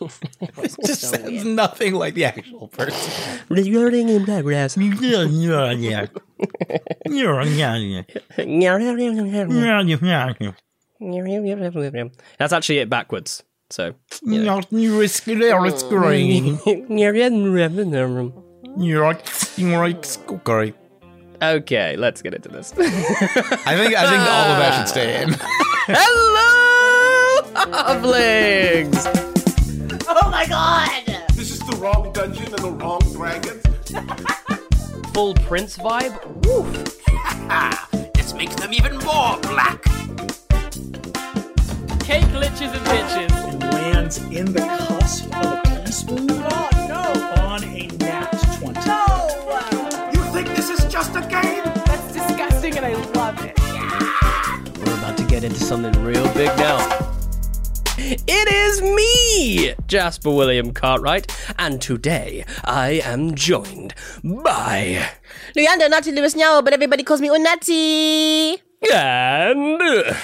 It just sounds nothing like the actual person. In progress. yeah, yeah, yeah. Yeah, yeah, yeah. That's actually it backwards. So. Not you risk it, it's green. You're like, you're like, great. Okay, let's get into this. I think I think all of that should stay in. Hello, Oh halflings! This is the wrong dungeon and the wrong dragons. Full Prince vibe. Woo. Let's make them even more black. Cake glitches and bitches. lands in the cusp of a teaspoon Oh no! on a nat 20. No! You think this is just a game? That's disgusting and I love it. We're about to get into something real big now. It is me, Jasper William Cartwright, and today I am joined by Leander, not to Lewis now, but everybody calls me Unati. and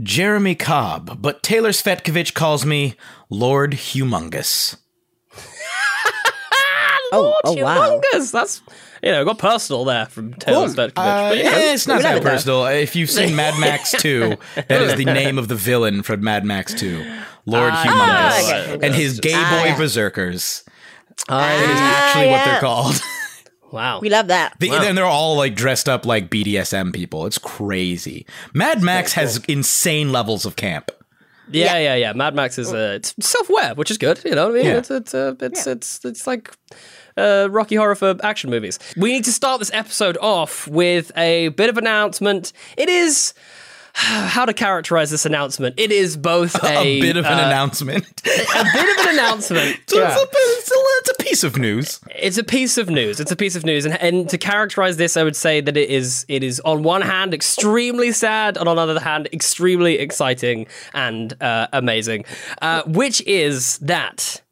Jeremy Cobb, but Taylor Svetkovich calls me Lord Humongous. Oh, oh wow. humongous. That's you know got personal there from Taylor Svetkovich. Uh, but, you know, yeah, it's not that like that. personal. If you've seen Mad Max 2, that is the name of the villain from Mad Max 2, Lord Ah, Humongous, okay, okay. and his gay boy Ah, yeah. berserkers. Ah, That is actually what yeah. they're called. wow. We love that. They, And they're all like dressed up like BDSM people. It's crazy. Mad Max has insane levels of camp. Yeah, yeah, yeah. Mad Max is uh, it's self-aware, which is good. You know what I mean? Yeah. It's it's uh, it's, it's it's like uh, Rocky Horror for action movies. We need to start this episode off with a bit of announcement. It is how to characterize this announcement. It is both a, A, bit of an uh, announcement. a bit of an announcement. So Yeah. it's, a, it's, a, it's a piece of news. It's a piece of news. It's a piece of news, and, and to characterize this, I would say that it is it is on one hand extremely sad, and on the other hand extremely exciting and uh, amazing. Uh, which is that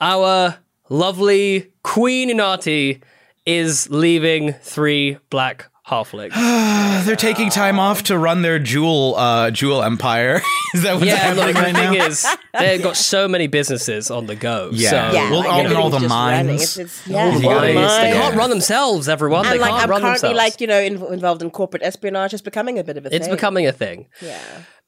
our lovely Queen Unati is leaving three black halflings. They're taking time off to run their jewel uh, jewel empire. is that what's yeah, happening look, the right thing is, they've got so many businesses on the go. Yeah. so, Yeah, Well, all- and all the mines. It's, it's, yeah, All the mines. They can't run themselves, everyone. And they like can't I'm run currently themselves. like you know in, involved in corporate espionage. It's becoming a bit of a thing. it's thing. becoming a thing. yeah.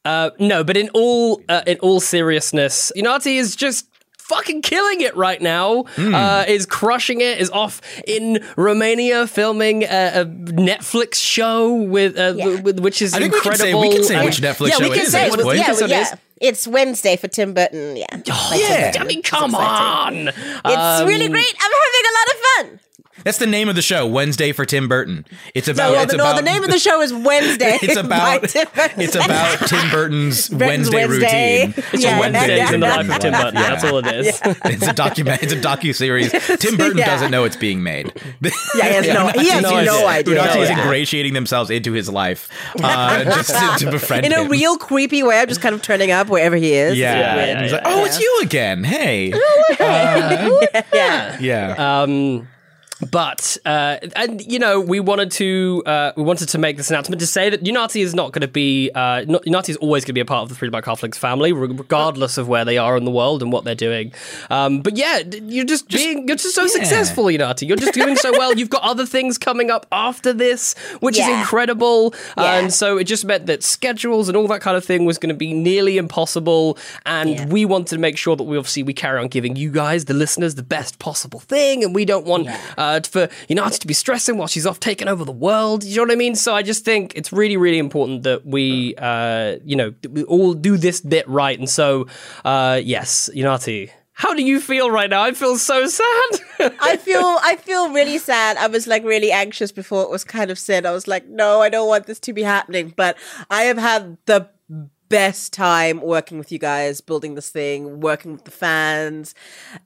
Uh, no, but in all uh, in all seriousness, Unati is just fucking killing it right now. Hmm. Uh, is crushing it. Is off in Romania filming a, a Netflix show with, uh, Yeah. with which is I think we can incredible. say we can say and- which Netflix yeah, show we can is say at it. this point. the yeah, yeah. is. It's Wednesday for Tim Burton. Yeah. Like Yeah, Burton. I mean, It's come exciting. on. It's Um, really great. I'm having a lot of fun. That's the name of the show, Wednesday for Tim Burton. It's No, about well, it's the, no, about the name of the show is Wednesday. it's by about Tim it's about Tim Burton's Burton's Wednesday, Wednesday. routine. It's Yeah, a Wednesdays yeah, in the life of Tim Burton. Yeah. That's all it is. It's a document. It's a docu series. Tim Burton Yeah. doesn't know it's being made. Yeah, he has no, he has No no, idea. idea. Unati is Yeah. ingratiating themselves into his life uh, just to, to befriend him. In a real creepy way, I'm just kind of turning up wherever he is. yeah. Yeah, And yeah, he's like, oh, it's you again. Hey. yeah. Yeah. Um, but uh, and you know we wanted to uh, we wanted to make this announcement to say that Unati is not going to be uh, Unati is always going to be a part of the Three Black Halflings family, regardless of where they are in the world and what they're doing. Um, but yeah, you're just, being you're just so successful, Unati. You're just doing so well. You've got other things coming up after this, which is incredible. Yeah. And so it just meant that schedules and all that kind of thing was going to be nearly impossible. And Yeah. we wanted to make sure that we obviously we carry on giving you guys, the listeners, the best possible thing. And we don't want uh, uh, for Unati to be stressing while she's off taking over the world. You know what I mean? So I just think it's really, really important that we, uh, you know, we all do this bit right. And so, uh, yes, Unati, how do you feel right now? I feel so sad. I feel I feel really sad. I was like really anxious before it was kind of said. I was like, no, I don't want this to be happening. But I have had the best time working with you guys, building this thing, working with the fans,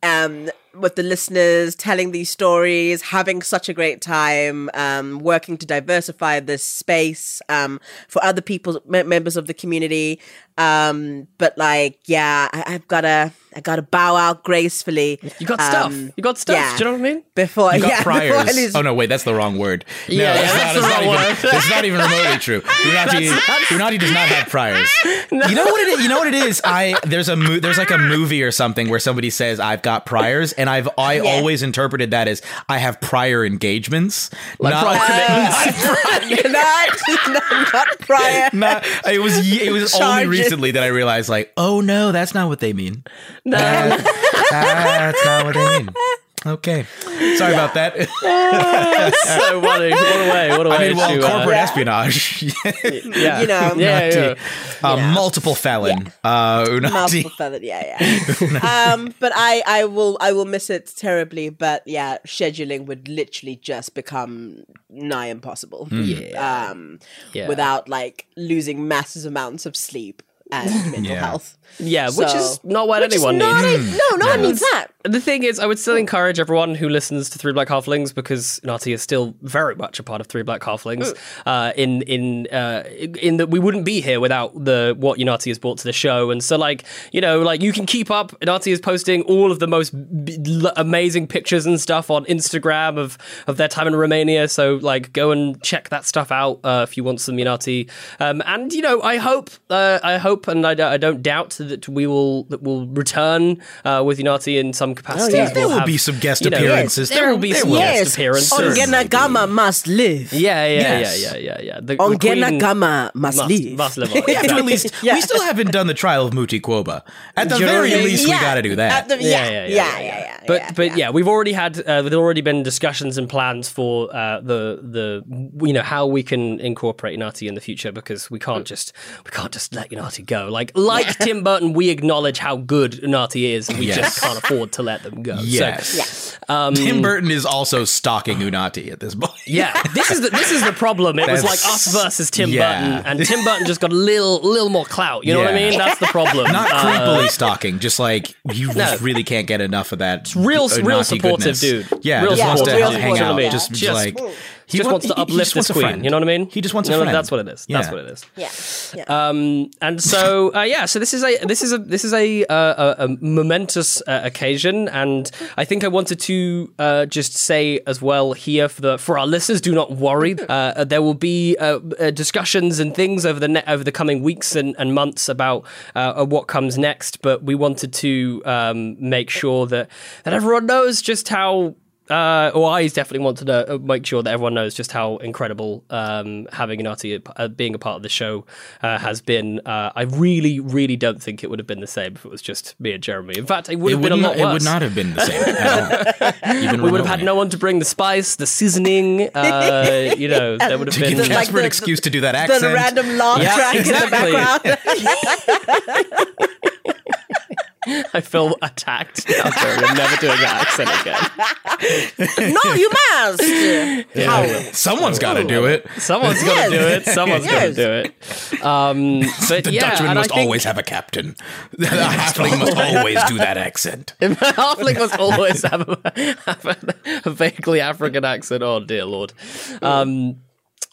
um, with the listeners, telling these stories, having such a great time, um, working to diversify this space um, for other people, m- members of the community. Um, but like, yeah, I, I've gotta, I gotta bow out gracefully. You got stuff. Um, You got stuff. yeah. Do you know what I mean? Before, You got yeah, before priors. lose- Oh no, wait, that's the wrong word. No, Yeah, that's, yeah, not, that's the that's, not wrong even, word. that's not even remotely true. Unati, Unati does not have priors. You know what it is? You know what it is? I there's a mo- there's like a movie or something where somebody says I've got priors, and I've I always interpreted that as I have prior engagements, Like not prior commitments. not, not, not prior. not. It was it was only recently that I realized like, oh no, that's not what they mean. No. That's not what they mean. Okay, sorry about that. so funny. What a way. What a way I mean, well, to, uh, corporate espionage. yeah. you know. Yeah, yeah, yeah. multiple felon. Uh, Unati. multiple feathered yeah yeah um but i i will i will miss it terribly but yeah scheduling would literally just become nigh impossible Yeah. um Yeah. without like losing massive amounts of sleep and mental Yeah. health Yeah, which is not what anyone not needs. a- no no one needs that The thing is, I would still encourage everyone who listens to Three Black Halflings because Nati is still very much a part of Three Black Halflings. Uh, in in uh, in that we wouldn't be here without the what Unati has brought to the show, and so like you know, like you can keep up. Nati is posting all of the most b- l- amazing pictures and stuff on Instagram of of their time in Romania. So like, go and check that stuff out uh, if you want some Unati. Um, and you know, I hope uh, I hope and I, don't- I don't doubt that we will that will return uh, with Unati in some capacity. yeah. There We'll will have- be some guest you know, appearances. There will be There some will. guest yes appearances. Ongena Gama must live Yeah, yeah, Yes. yeah, yeah, yeah, yeah. The, the Ongena queen Gama must, must, live must live on. We have to at Exactly. least. Yeah. We still haven't done the trial of Muti Quoba. At the very what I least, we got to do that. the- yeah, yeah, yeah, yeah, But yeah, but yeah. we've already had uh, there's already been discussions and plans for uh, the the you know how we can incorporate Unati in the future because we can't just we can't just let Unati go. Like like Tim Burton, we acknowledge how good Unati is, and we Yes. just can't afford to let them go. yes. So, um, Tim Burton is also stalking Unati at this point. Yeah, this is the, this is the problem. It was like us versus Tim yeah. Burton, and Tim Burton just got a little little more clout. You know what I mean? That's the problem. Not Uh, creepily stalking, just like you No. just really can't get enough of that. real- Unati real supportive goodness. dude. Yeah, Real just wants to supportive. hang Real out. supportive. Just, Just- like He just wa- wants to he- he uplift just this a queen. You know what I mean? He just wants You a know, friend. That's what it is. That's what it is. yeah, yeah. Um, and so uh, yeah, so this is a this is a this is a uh, a, a momentous uh, occasion, and I think I wanted to uh, just say as well here for the for our listeners, do not worry. Uh, there will be uh, uh, discussions and things over the ne- over the coming weeks and, and months about uh, what comes next, but we wanted to um, make sure that that everyone knows just how uh, well, I definitely want to know, uh, make sure that everyone knows just how incredible um, having Unati uh, being a part of the show uh, has been. Uh, I really, really don't think it would have been the same if it was just me and Jeremy. In fact, it would It have been a lot not, worse. it would not have been the same at all. Even we would have had remotely. no one to bring the spice, the seasoning. Uh, you know, there would have been. give Like Jasper an excuse to do that the accent. random laugh Yeah, track exactly. in the background I feel attacked after I'm never doing that accent again. no you must How? Someone's got to do it. Someone's got to Yes. do it. Someone's Yes. got to do it. Um, but The yeah, Dutchman and I must think- always have a captain. The halfling must always do that accent. Halfling must always have a, have a, a vaguely African accent. Oh dear lord. Um,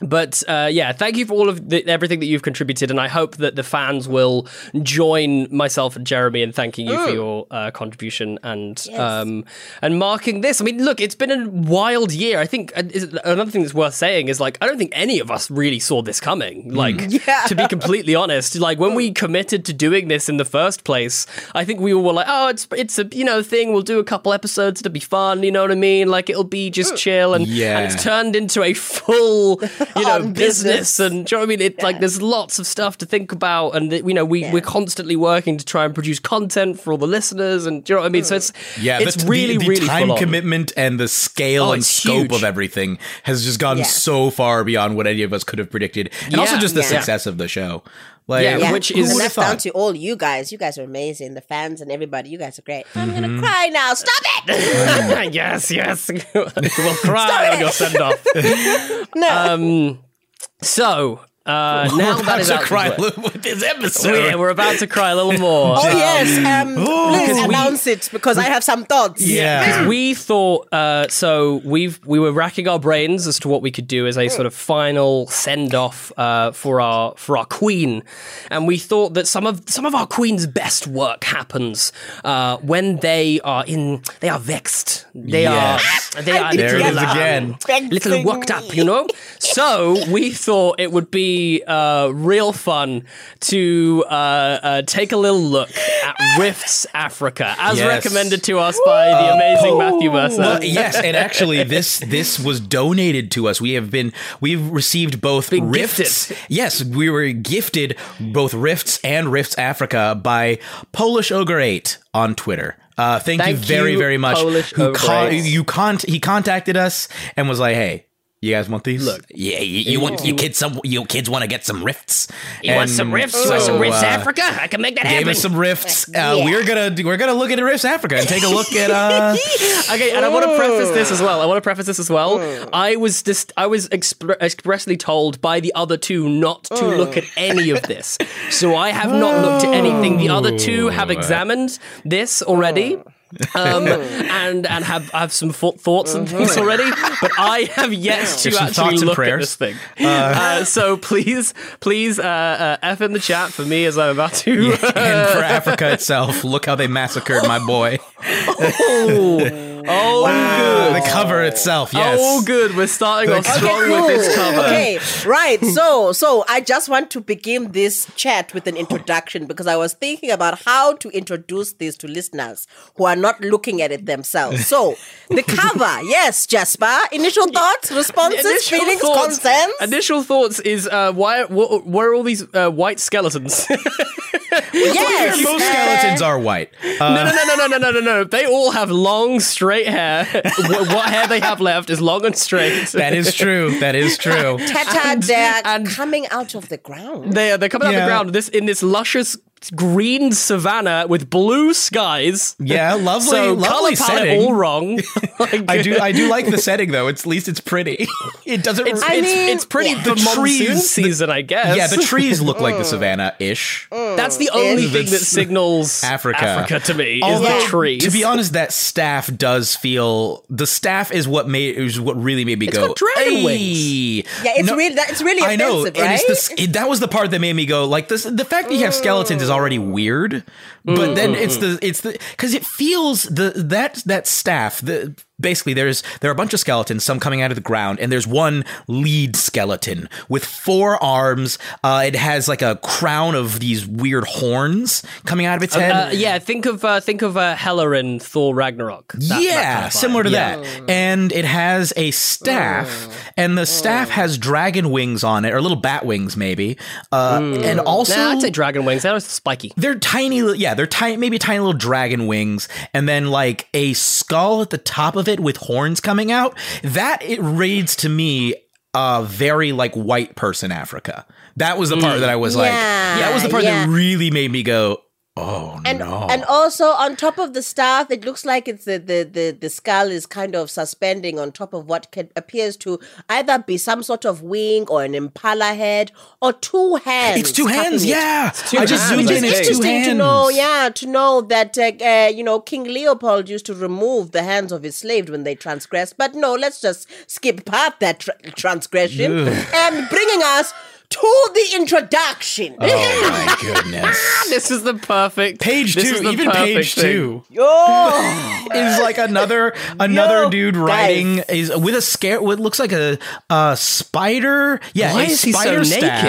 but uh, yeah, thank you for all of the, everything that you've contributed, and I hope that the fans will join myself and Jeremy in thanking you for your uh, contribution and um, and marking this. I mean, look, it's been a wild year. I think uh, is, another thing that's worth saying is like I don't think any of us really saw this coming. Like, to be completely honest, like when we committed to doing this in the first place, I think we all were like, oh, it's it's a you know thing. We'll do a couple episodes to be fun. You know what I mean? Like it'll be just chill, and Yeah. and it's turned into a full you know, business, business. and do you know what I mean? It's like there's lots of stuff to think about, and you know, we Yeah. we're constantly working to try and produce content for all the listeners, and do you know what I mean? So it's mm. Yeah, it's the, really the, the really time commitment and the scale Oh, and scope huge. of everything has just gone Yeah. so far beyond what any of us could have predicted, and also just the Yeah. success of the show. Like, Yeah, Yeah, which is and that's down to all you guys. You guys are amazing. The fans and everybody. You guys are great. I'm Mm-hmm. gonna cry now. Stop it. yes, yes, we'll cry on your send off. no. Um, so uh, now that is to out of cry the way- with this episode. We're, we're about to cry a little more. oh yes. Um, please we- announce it because I have some thoughts. yeah. we thought uh, so we've we were racking our brains as to what we could do as a sort of final send off uh, for our for our queen and we thought that some of some of our queen's best work happens uh, when they are in they are vexed they Yes. are they are There it little, is um, again. little worked up you know so we thought it would be uh, real fun to uh, uh, take a little look at Rifts Africa as Yes. recommended to us by the amazing Matthew Mercer. Well, yes, and actually, this this was donated to us. We have been we've received both Been rifts. gifted. Yes, we were gifted both rifts and rifts Africa by Polish Ogre Eight on Twitter. Uh, thank, you very you, very much. Polish who Ogre Eight. you con- he contacted us and was like, hey. You guys want these? Look. yeah, you, you want you kids some you kids want to get some rifts. You want some rifts? riffs? You want some rifts, uh, Africa? I can make that Gave happen. us some rifts. Uh, Yeah. We're gonna we're gonna look at rifts Africa and take a look at uh Okay, and I want to preface this as well. I want to preface this as well. I was just I was expre- expressly told by the other two not to look at any of this, so I have not looked at anything. The other two have examined this already. Um, and and have have some thought thoughts and things already, but I have yet to There's some actually thoughts and look at prayers. this thing. Uh, so please, please, uh, uh, f in the chat for me as I'm about to. and for Africa itself, look how they massacred my boy. oh, good. The cover itself, yes. Oh, good. We're starting off Okay, strong Cool. with this cover. Okay, right. So, so I just want to begin this chat with an introduction because I was thinking about how to introduce this to listeners who are not looking at it themselves. So, the cover, yes, Jasper. Initial thoughts, responses, Initial feelings, thoughts- concerns. Initial thoughts is uh, why? Wh- where are all these uh, white skeletons? no, yes, Most uh, skeletons are white. Uh, no, no, no, no, no, no, no, no. They all have long, straight hair. what, what hair they have left is long and straight. that is true. That is true. Tata, they're and- coming out of the ground. They are, they're coming out of the ground this in this luscious green savannah with blue skies. Yeah, lovely, So lovely color palette setting. all wrong. Like, I do, I do like the setting though. It's, at least it's pretty. It doesn't. It's, I it's, mean, it's pretty yeah. for The monsoon trees- season, I guess. yeah, the trees look like the savannah ish. That's the only thing that signals Africa. Africa to me is Although, the trees. To be honest, that staff does feel the staff is what made is what really made me go. got dragon "Ay." wings." Yeah, it's really that it's really I know, offensive, and right? it's the, it, that was the part that made me go like this. The fact that you have skeletons is already weird, but then it's the it's the because it feels the that that staff the basically there's there are a bunch of skeletons, some coming out of the ground, and there's one lead skeleton with four arms. Uh, it has like a crown of these weird horns coming out of its head. Uh, yeah, think of uh, think of uh, Hela in Thor Ragnarok. That- that yeah, kind of similar to Yeah. that. And it has a staff, and the staff has dragon wings on it, or little bat wings, maybe. Uh, And also, Nah, I'd say dragon wings. They're spiky. they're tiny. li- Yeah, they're tiny, maybe tiny little dragon wings, and then like a skull at the top of it with horns coming out. That it reads to me. Uh, very like white person Africa. That was the part that I was like, Yeah, that was the part yeah. that really made me go, oh and no. and also on top of the staff, it looks like it's the the the, the skull is kind of suspending on top of what can, appears to either be some sort of wing or an impala head or two hands. it's two hands, cupping it. yeah. two I just hands, zoomed in. It's two Interesting hands. to know, yeah, to know that uh, uh, you know King Leopold used to remove the hands of his slaves when they transgressed. But no, let's just skip past that tra- transgression and bringing us to the introduction. Oh my goodness. This is the perfect Page this two, even page thing. two Oh, is like another another Yo, dude guys. riding is with a scare. What looks like a a spider. Yeah, Why a is he so staff.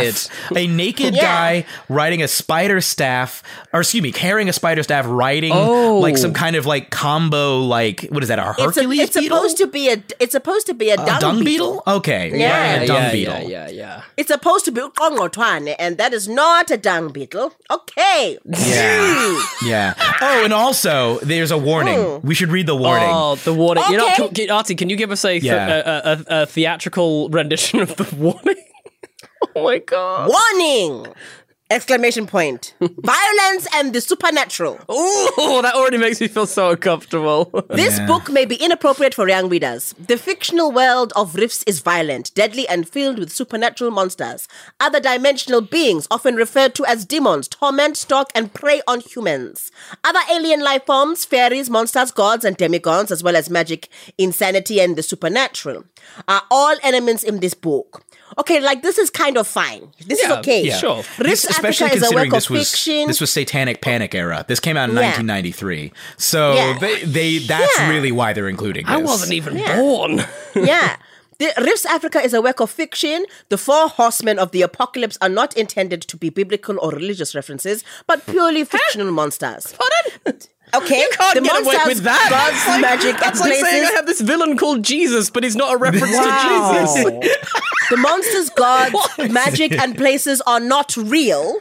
naked? A naked Yeah. guy riding a spider staff, or excuse me, carrying a spider staff, riding Oh. like some kind of like combo. Like what is that? A it's, a, Hercules it's supposed to be a. It's supposed to be a dung, dung beetle. beetle? Okay, Yeah. riding a dung yeah, beetle. yeah, yeah, yeah. It's supposed to be Ugqongqothwane, and that is not a dung beetle. Okay. Yeah. yeah. Oh, and also there's a warning. Hmm. We should read the warning. Oh, the warning. You know, Okay. can, can- Artie, can you give us a, th- Yeah. a, a, a theatrical rendition of the warning? oh my god. Warning! Exclamation point. Violence and the supernatural. Oh, that already makes me feel so uncomfortable. This Yeah. book may be inappropriate for young readers. The fictional world of Rifts is violent, deadly, and filled with supernatural monsters. Other dimensional beings, often referred to as demons, torment, stalk, and prey on humans. Other alien life forms, fairies, monsters, gods, and demigods, as well as magic, insanity, and the supernatural, are all elements in this book. Okay, like this is kind of fine. This is okay. yeah. Sure. Rifts This- especially Africa is a considering work this of was fiction. this was Satanic Panic era. This came out in Yeah. 1993, so Yeah. they, they that's Yeah. really why they're including. This. I wasn't even Yeah. born. yeah. The Rifts Africa is a work of fiction. The four horsemen of the apocalypse are not intended to be biblical or religious references, but purely fictional monsters. Pardon? Okay, You can't the get away monsters, with that. gods, That's like, magic, that's and like saying. I have this villain called Jesus, but he's not a reference Wow. to Jesus. the monsters, gods, magic, and places are not real.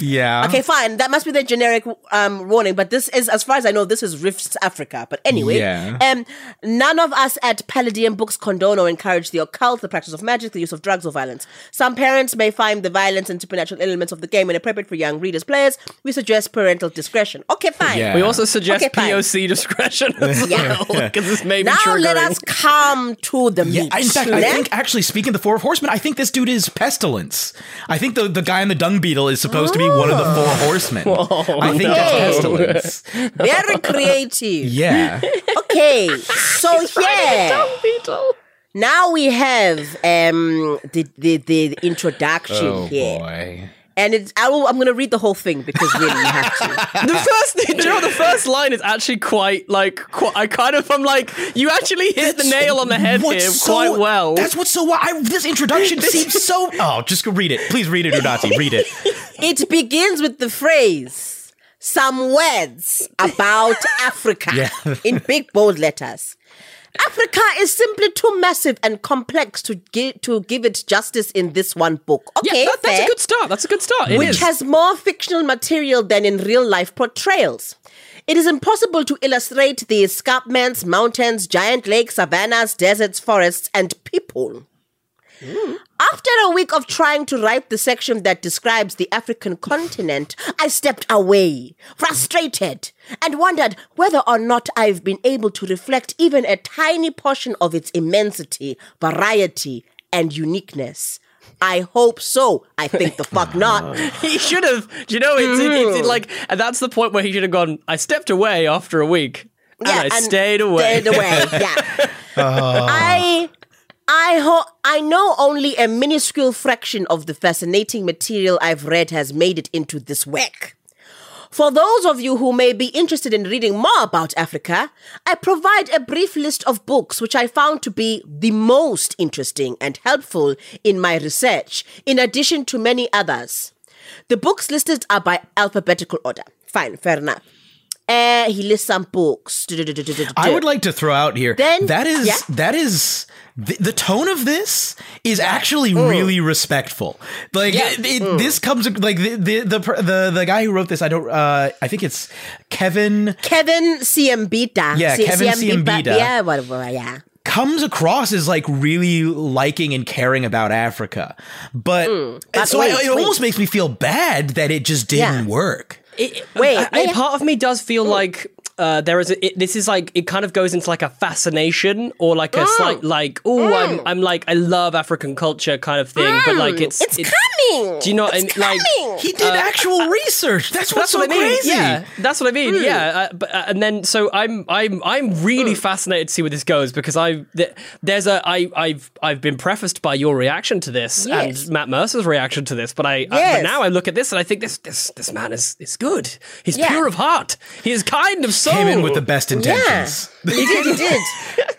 Yeah. Okay, fine. That must be the generic um, warning. But this is, as far as I know, this is Rifts Africa. But anyway, Yeah. um, none of us at Palladium Books condone or encourage the occult, the practice of magic, the use of drugs or violence. Some parents may find the violence and supernatural elements of the game inappropriate for young readers, players. We suggest parental discretion. Okay, fine. Yeah. We also suggest Okay. POC discretion as Yeah. well, because this may be Now triggering. let us come to the Yeah, meat. in fact, I think actually speaking of the four of horsemen, I think this dude is pestilence. I think the, the guy in the dung beetle is supposed to be one of the four horsemen. I think that's no. pestilence. very creative. Yeah. Okay, so yeah. Now we have um the the, the introduction Oh here. boy. And it's I will, I'm going to read the whole thing because really you have to. the first, do you know, the first line is actually quite like quite, I kind of I'm like you actually hit the nail on the head here so- quite well. That's what's so. I, this introduction seems so. Oh, just go read it. Please read it, Unati. Read it. It begins with the phrase some words about Africa Yeah. in big bold letters. Africa is simply too massive and complex to give to give it justice in this one book. Okay, yeah, that- that's fair. a good start. That's a good start. It which is. has more fictional material than in real life portrayals. It is impossible to illustrate the escarpments, mountains, giant lakes, savannas, deserts, forests, and people. After a week of trying to write the section that describes the African continent, I stepped away, frustrated, and wondered whether or not I've been able to reflect even a tiny portion of its immensity, variety, and uniqueness. I hope so. I think the fuck oh, not. he should have. Do you know? It's, it's, it's like, and that's the point where he should have gone. I stepped away after a week, and I and stayed away. Stayed away. Yeah. Oh. I I ho- I know only a minuscule fraction of the fascinating material I've read has made it into this work. For those of you who may be interested in reading more about Africa, I provide a brief list of books which I found to be the most interesting and helpful in my research, in addition to many others. The books listed are by alphabetical order. Fine, fair enough. Uh, he lists some books. I would like to throw out here Then- that is yeah. that is the, the tone of this is actually Mm. really respectful. Like it, it- this comes like the, the the the the guy who wrote this. I don't. Uh, I think it's Kevin Kevin Siembieda. Yeah, Kevin Siembieda. Yeah, whatever. Yeah. comes across as like really liking and caring about Africa, but Hmm. but so wait, it, it wait. almost makes me feel bad that it just didn't Yeah. work. It- Wait, a- yeah, a part of me does feel like uh, there is a, it, this is like it kind of goes into like a fascination or like a slight like oh I'm I'm like I love African culture kind of thing, but like it's It's, it's coming. coming. Do you know what I It's mean? Like, coming. He did actual research. That's what's That's so what I mean. crazy. Yeah, that's what I mean. Yeah, uh, but, uh, and then so I'm I'm I'm really Hmm. fascinated to see where this goes because I th- there's a I I've I've been prefaced by your reaction to this Yes. and Matt Mercer's reaction to this, but I, I Yes. but now I look at this and I think this this this man is is good. He's Yeah. pure of heart. He is kind of soul. Came in with the best intentions. Yeah, he did. He did.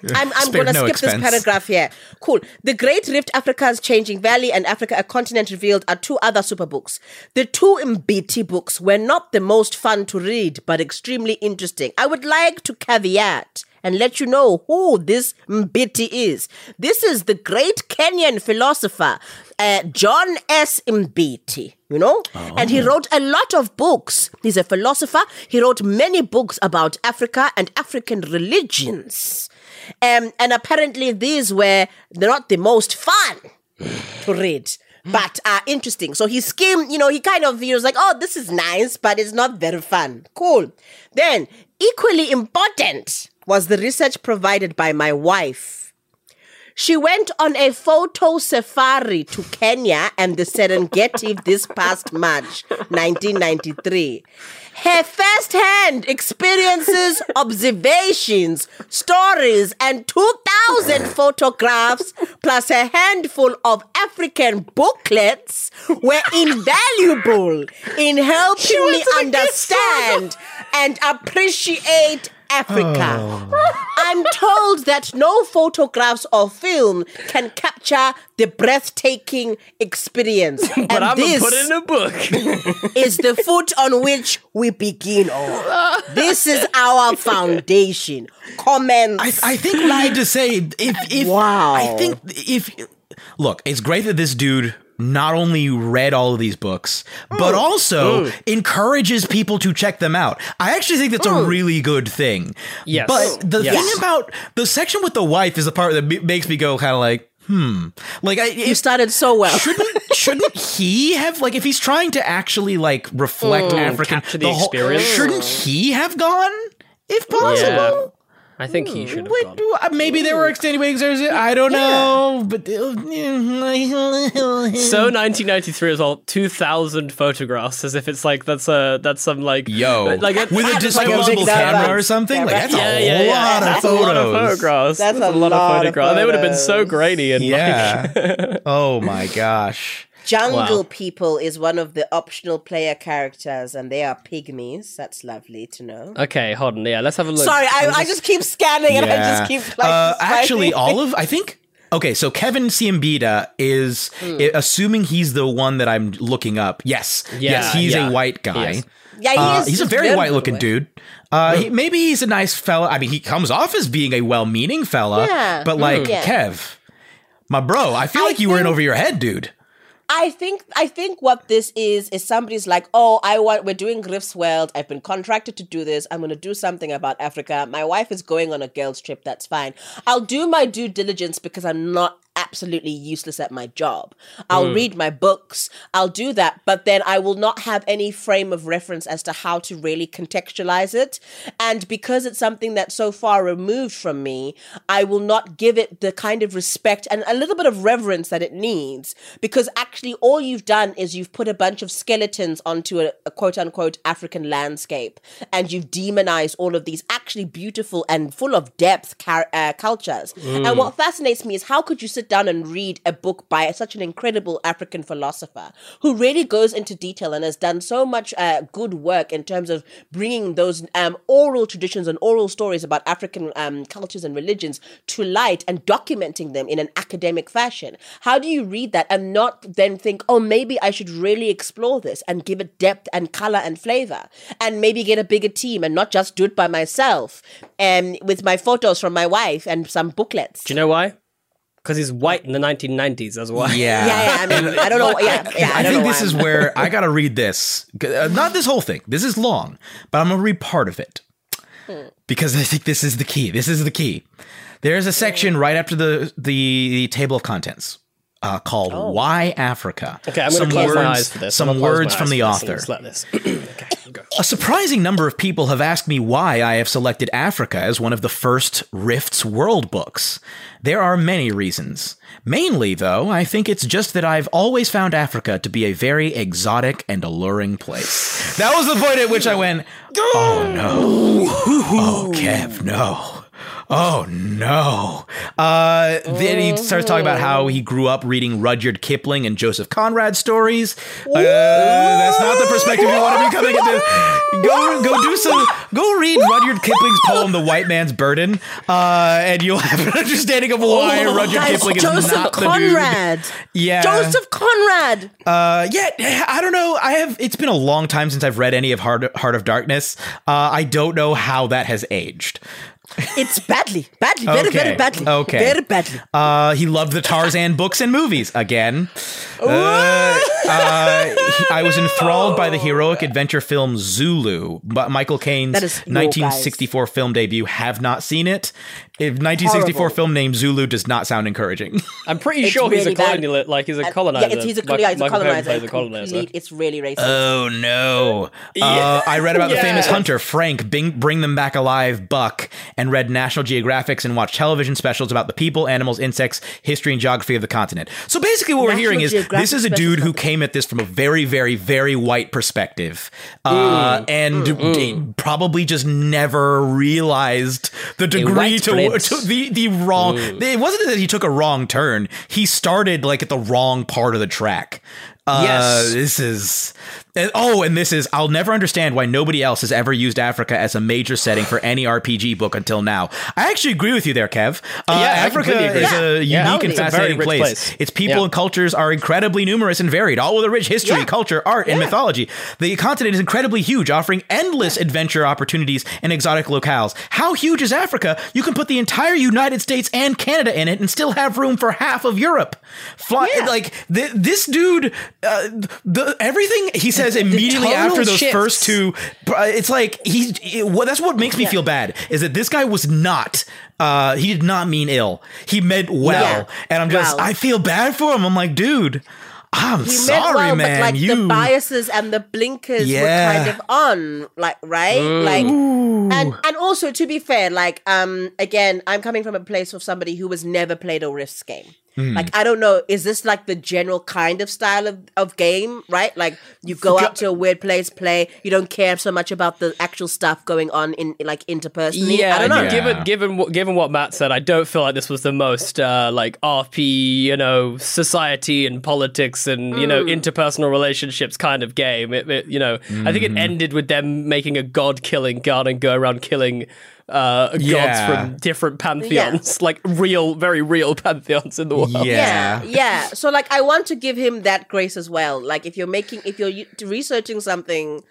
I'm, I'm going to no skip this paragraph here. Cool. The Great Rift, Africa's Changing Valley, and Africa, a Continent Revealed are two other super books. The two Mbiti books were not the most fun to read, but extremely interesting. I would like to caveat and let you know who this Mbiti is. This is the great Kenyan philosopher, uh, John S. Mbiti, you know? And he wrote a lot of books. He's a philosopher. He wrote many books about Africa and African religions. Um, and apparently, these were not the most fun to read. But are interesting. So he schemed, you know, he kind of he was like, oh, this is nice, but it's not very fun. Cool. Then, equally important was the research provided by my wife. She went on a photo safari to Kenya and the Serengeti this past March 1993. Her first hand experiences, observations, stories, and 2,000 photographs, plus a handful of African booklets, were invaluable in helping me understand and appreciate Africa. Oh. I'm told that no photographs or film can capture the breathtaking experience. but and I'm gonna this put it in a book. is the foot on which we begin on. This is our foundation. Comments. I, I think we need to say if if Wow. I think if look, it's great that this dude not only read all of these books, but also encourages people to check them out. I actually think that's a really good thing. Yes. But the Yes. thing about the section with the wife is the part that m- makes me go kind of like, hmm. Like I you if, started so well. shouldn't shouldn't he have like if he's trying to actually like reflect African capture the experience. shouldn't he have gone if possible? I think he should have Wait, gone. do- maybe there were extenuating circumstances. I don't know, but So 1993 as all 2,000 photographs, as if it's like that's a that's some like yo, like a, with a disposable big camera number. or something. Like that's Camera. a yeah, yeah, yeah. lot That's of a lot of photos. photographs. That's That's, a a lot, lot of of photographs. They would have been so grainy and Yeah. oh my gosh. Jungle Wow. People is one of the optional player characters, and they are pygmies. That's lovely to know. okay, hold on. Yeah, let's have a look. Sorry, I, I'm I just keep scanning and I just keep like. uh, actually, all of I think. Okay, so Kevin Siembieda is Hmm. i- assuming he's the one that I'm looking up. Yes, Yeah, yes, he's yeah, a white guy. is. Yeah, he Uh, is. he's a very very white looking white. dude. Uh, he, maybe he's a nice fella. I mean, he comes off as being a well meaning fella, Yeah. but like, Yeah. Kev, my bro, I feel I like you were in over your head, dude. I think I think what this is is somebody's like, oh, I want we're doing Rifts World. I've been contracted to do this. I'm gonna do something about Africa. My wife is going on a girls trip. That's fine. I'll do my due diligence because I'm not absolutely useless at my job. I'll read my books. I'll do that, but then I will not have any frame of reference as to how to really contextualize it. And because it's something that's so far removed from me, I will not give it the kind of respect and a little bit of reverence that it needs. Because actually, all you've done is you've put a bunch of skeletons onto a, a quote unquote African landscape and you've demonized all of these actually beautiful and full of depth car- uh, cultures. And what fascinates me is how could you sit down and read a book by such an incredible African philosopher who really goes into detail and has done so much uh, good work in terms of bringing those um, oral traditions and oral stories about African um, cultures and religions to light and documenting them in an academic fashion. How do you read that and not then think, oh, maybe I should really explore this and give it depth and color and flavor and maybe get a bigger team and not just do it by myself and with my photos from my wife and some booklets. Do you know why? Because he's white in the 1990s. That's why. Yeah. yeah, yeah, I mean, I don't know. Yeah, yeah, I, I, don't think know this is I'm- where I gotta read this. Uh, not this whole thing. This is long, but I'm gonna read part of it because I think this is the key. This is the key. There's a section right after the the, the table of contents uh, called "Why Africa." Okay, I'm going some to close words, my eyes for this. Some gonna close my words from the author. let this. okay. A surprising number of people have asked me why I have selected Africa as one of the first Rifts world books. There are many reasons. Mainly, though, I think it's just that I've always found Africa to be a very exotic and alluring place. That was the point at which I went, oh no. Oh, Kev, no. Oh no. Uh, then he starts talking about how he grew up reading Rudyard Kipling and Joseph Conrad stories. Uh, that's not the perspective you want to be coming into. Go, go do some. Go read Rudyard Kipling's poem, "The White Man's Burden," uh, and you'll have an understanding of why Rudyard Guys, Kipling is Joseph not the dude. Conrad. Yeah. Joseph Conrad. Uh, yeah, I don't know. I have. It's been a long time since I've read any of Heart, Heart of Darkness. Uh, I don't know how that has aged. It's badly, badly, very, Okay, very badly. okay. Very badly. Uh, he loved the Tarzan books and movies again. Uh, uh, he- I was enthralled by the heroic adventure film Zulu, but Michael Caine's That is your 1964 film debut. Have not seen it. If 1964 Horrible. film named Zulu does not sound encouraging. I'm pretty It's sure he's a bad. colonial, like he's a And- colonizer. Yeah, it's, he's a, Mike- yeah, he's a Michael colonizer. plays a colonizer. Complete- It's really racist. Oh no! Uh, I read about the famous hunter Frank Bing, Bring Them Back Alive Buck, and read National Geographics and watched television specials about the people, animals, insects, history, and geography of the continent. So basically, what we're National hearing is this is a dude who came at this from a very, very, very white perspective, uh, Mm. and d- probably just never realized the degree to, to the the wrong. It wasn't that he took a wrong turn; he started like at the wrong part of the track. Uh, Yes. this is. and- oh, and this is. I'll never understand why nobody else has ever used Africa as a major setting for any RPG book until now. I actually agree with you there, Kev. Uh, Yeah, Africa is a Yeah. unique and It's fascinating place. place. Its people Yeah. and cultures are incredibly numerous and varied, all with a rich history, Yeah. culture, art, and mythology. The continent is incredibly huge, offering endless adventure opportunities and exotic locales. How huge is Africa? You can put the entire United States and Canada in it and still have room for half of Europe. Fly, Yeah. Like th- this dude, uh, the everything he says immediately after those shifts. first two, uh, it's like he's. It, what that's what makes me feel bad is that this guy was not. Uh, he did not mean ill. He meant well, Yeah. and I'm just. Well. I feel bad for him. I'm like, dude. I'm He sorry, well, man. but like you the biases and the blinkers Yeah. were kind of on, like right, like, and and also to be fair, like um, again, I'm coming from a place of somebody who has never played a Rifts game. Hmm. Like I don't know, is this like the general kind of style of, of game, right? Like you go out to a weird place, play, you don't care so much about the actual stuff going on in like interpersonally. Yeah, I don't know. Yeah. Given given what given what Matt said, I don't feel like this was the most uh, like RP, you know, society and politics and you Mm. know interpersonal relationships kind of game. It, it- you know, I think it Mm-hmm. ended with them making a god killing gun and go around killing uh, Yeah. gods from different pantheons, like real, very real pantheons in the world. Yeah. yeah yeah so like i want to give him that grace as well like if you're making if you're researching something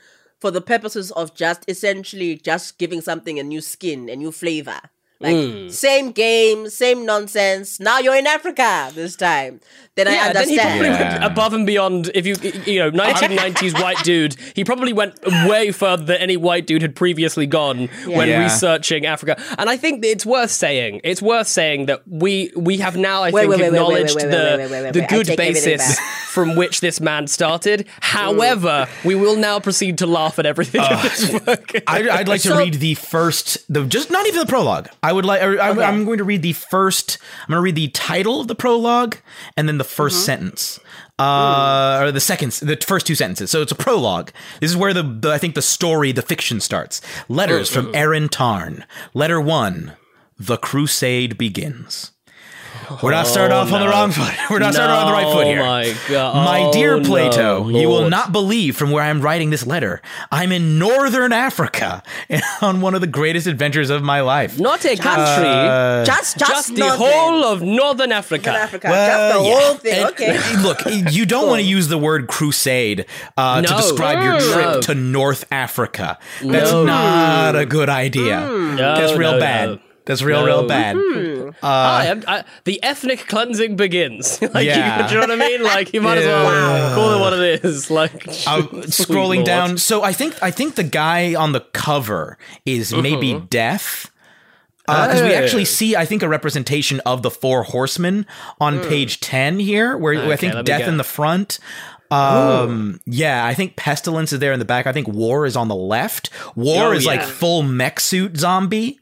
for the purposes of just essentially just giving something a new skin a new flavor like Hmm. same game same nonsense now you're in africa this time then i Yeah, then he probably Yeah. went above and beyond. If you, you know, 1990s white dude, he probably went way further than any white dude had previously gone when Yeah. researching Africa. And I think it's worth saying, it's worth saying that we we have now, I Wait, think, wait, acknowledged wait, wait, the the good basis from which this man started. However, we will now proceed to laugh at everything in this book. I'd, I'd like to read the first, the just not even the prologue. I would like. I'm, Okay. I'm going to read the first. I'm going to read the title of the prologue and then the 1st Mm-hmm. sentence, uh, or the second, the first two sentences. So it's a prologue. This is where the, the I think the story, the fiction starts. Letters from Erin Tarn. Letter one: The crusade begins. We're not starting off on the wrong foot. We're not starting off on the right foot here. Oh my god! My dear Oh, Plato, no, you will not believe from where I'm writing this letter. I'm in northern Africa and on one of the greatest adventures of my life. Not a country, Uh, just just, just the nothing. whole of northern Africa. Northern africa just the yeah. whole thing And- okay Look, you don't want to use the word crusade uh, to No. describe your Mm. trip No. to North Africa. That's No. not a good idea. No, That's real no, bad. No. That's real, No. real bad. Hmm. Uh, Hi, I'm- I, the ethnic cleansing begins. like, Yeah. you, do you know what I mean? Like, you might as well call it what it is. Like, I'm scrolling Lord. down. So I think I think the guy on the cover is maybe mm-hmm. Death. Uh, because we Oh. actually see, I think, a representation of the four horsemen on mm. page ten here, where, where I think Death in the front. Um, yeah, I think pestilence is there in the back. I think war is on the left. War Oh, is like full mech suit zombie.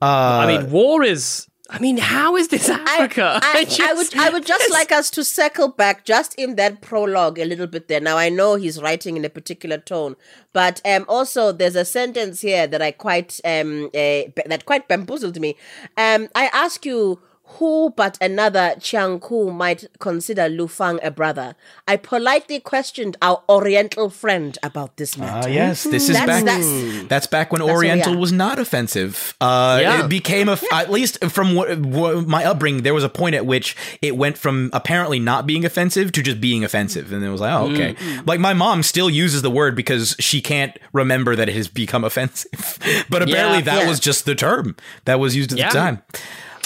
I mean, war is. I mean, how is this I, Africa? I, I just- would I would just like us to circle back just in that prologue a little bit there. Now I know he's writing in a particular tone, but um also there's a sentence here that I quite um uh, that quite bamboozled me. Um I ask you who but another Chiang Ku might consider Lu Fang a brother? I politely questioned our Oriental friend about this matter. Ah, matter. yes, this is That's- back. that's- That's back when where we Oriental was not offensive. Uh, Yeah. It became a, at least from what, what my upbringing, there was a point at which it went from apparently not being offensive to just being offensive, and it was like, oh, okay. Like my mom still uses the word because she can't remember that it has become offensive, but apparently Yeah. that Yeah. was just the term that was used at Yeah. the time.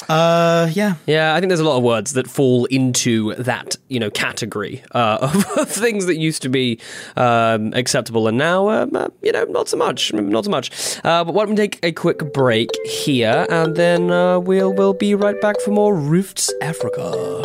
Uh, yeah. Yeah, I think there's a lot of words that fall into that you know category uh, of, of things that used to be um, acceptable and now um, you know not so much, not so much. Uh, but why don't we take a quick break here and then we'll we'll be right back for more Rifts Africa.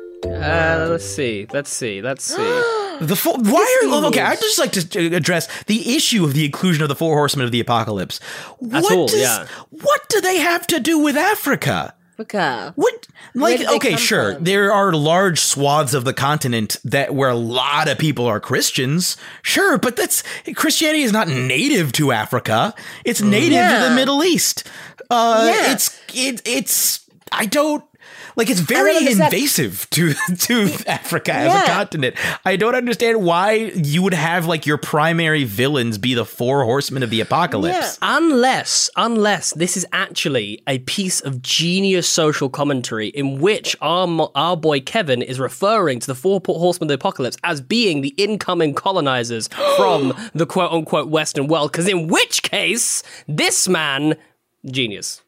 Uh, let's see. Let's see. Let's see. The four, why are okay? I'd just like to address the issue of the inclusion of the four horsemen of the apocalypse. What all, does, yeah. What do they have to do with Africa? Africa. What like okay, sure. from? There are large swaths of the continent that where a lot of people are Christians. Sure, but that's Christianity is not native to Africa. It's native to the Middle East. Uh Yeah. it's it, it's I don't like it's very invasive to to Africa as a continent. I don't understand why you would have like your primary villains be the four horsemen of the apocalypse. Unless, unless this is actually a piece of genius social commentary in which our our boy Kevin is referring to the four horsemen of the apocalypse as being the incoming colonizers from the quote unquote Western world. Because in which case, this man, genius.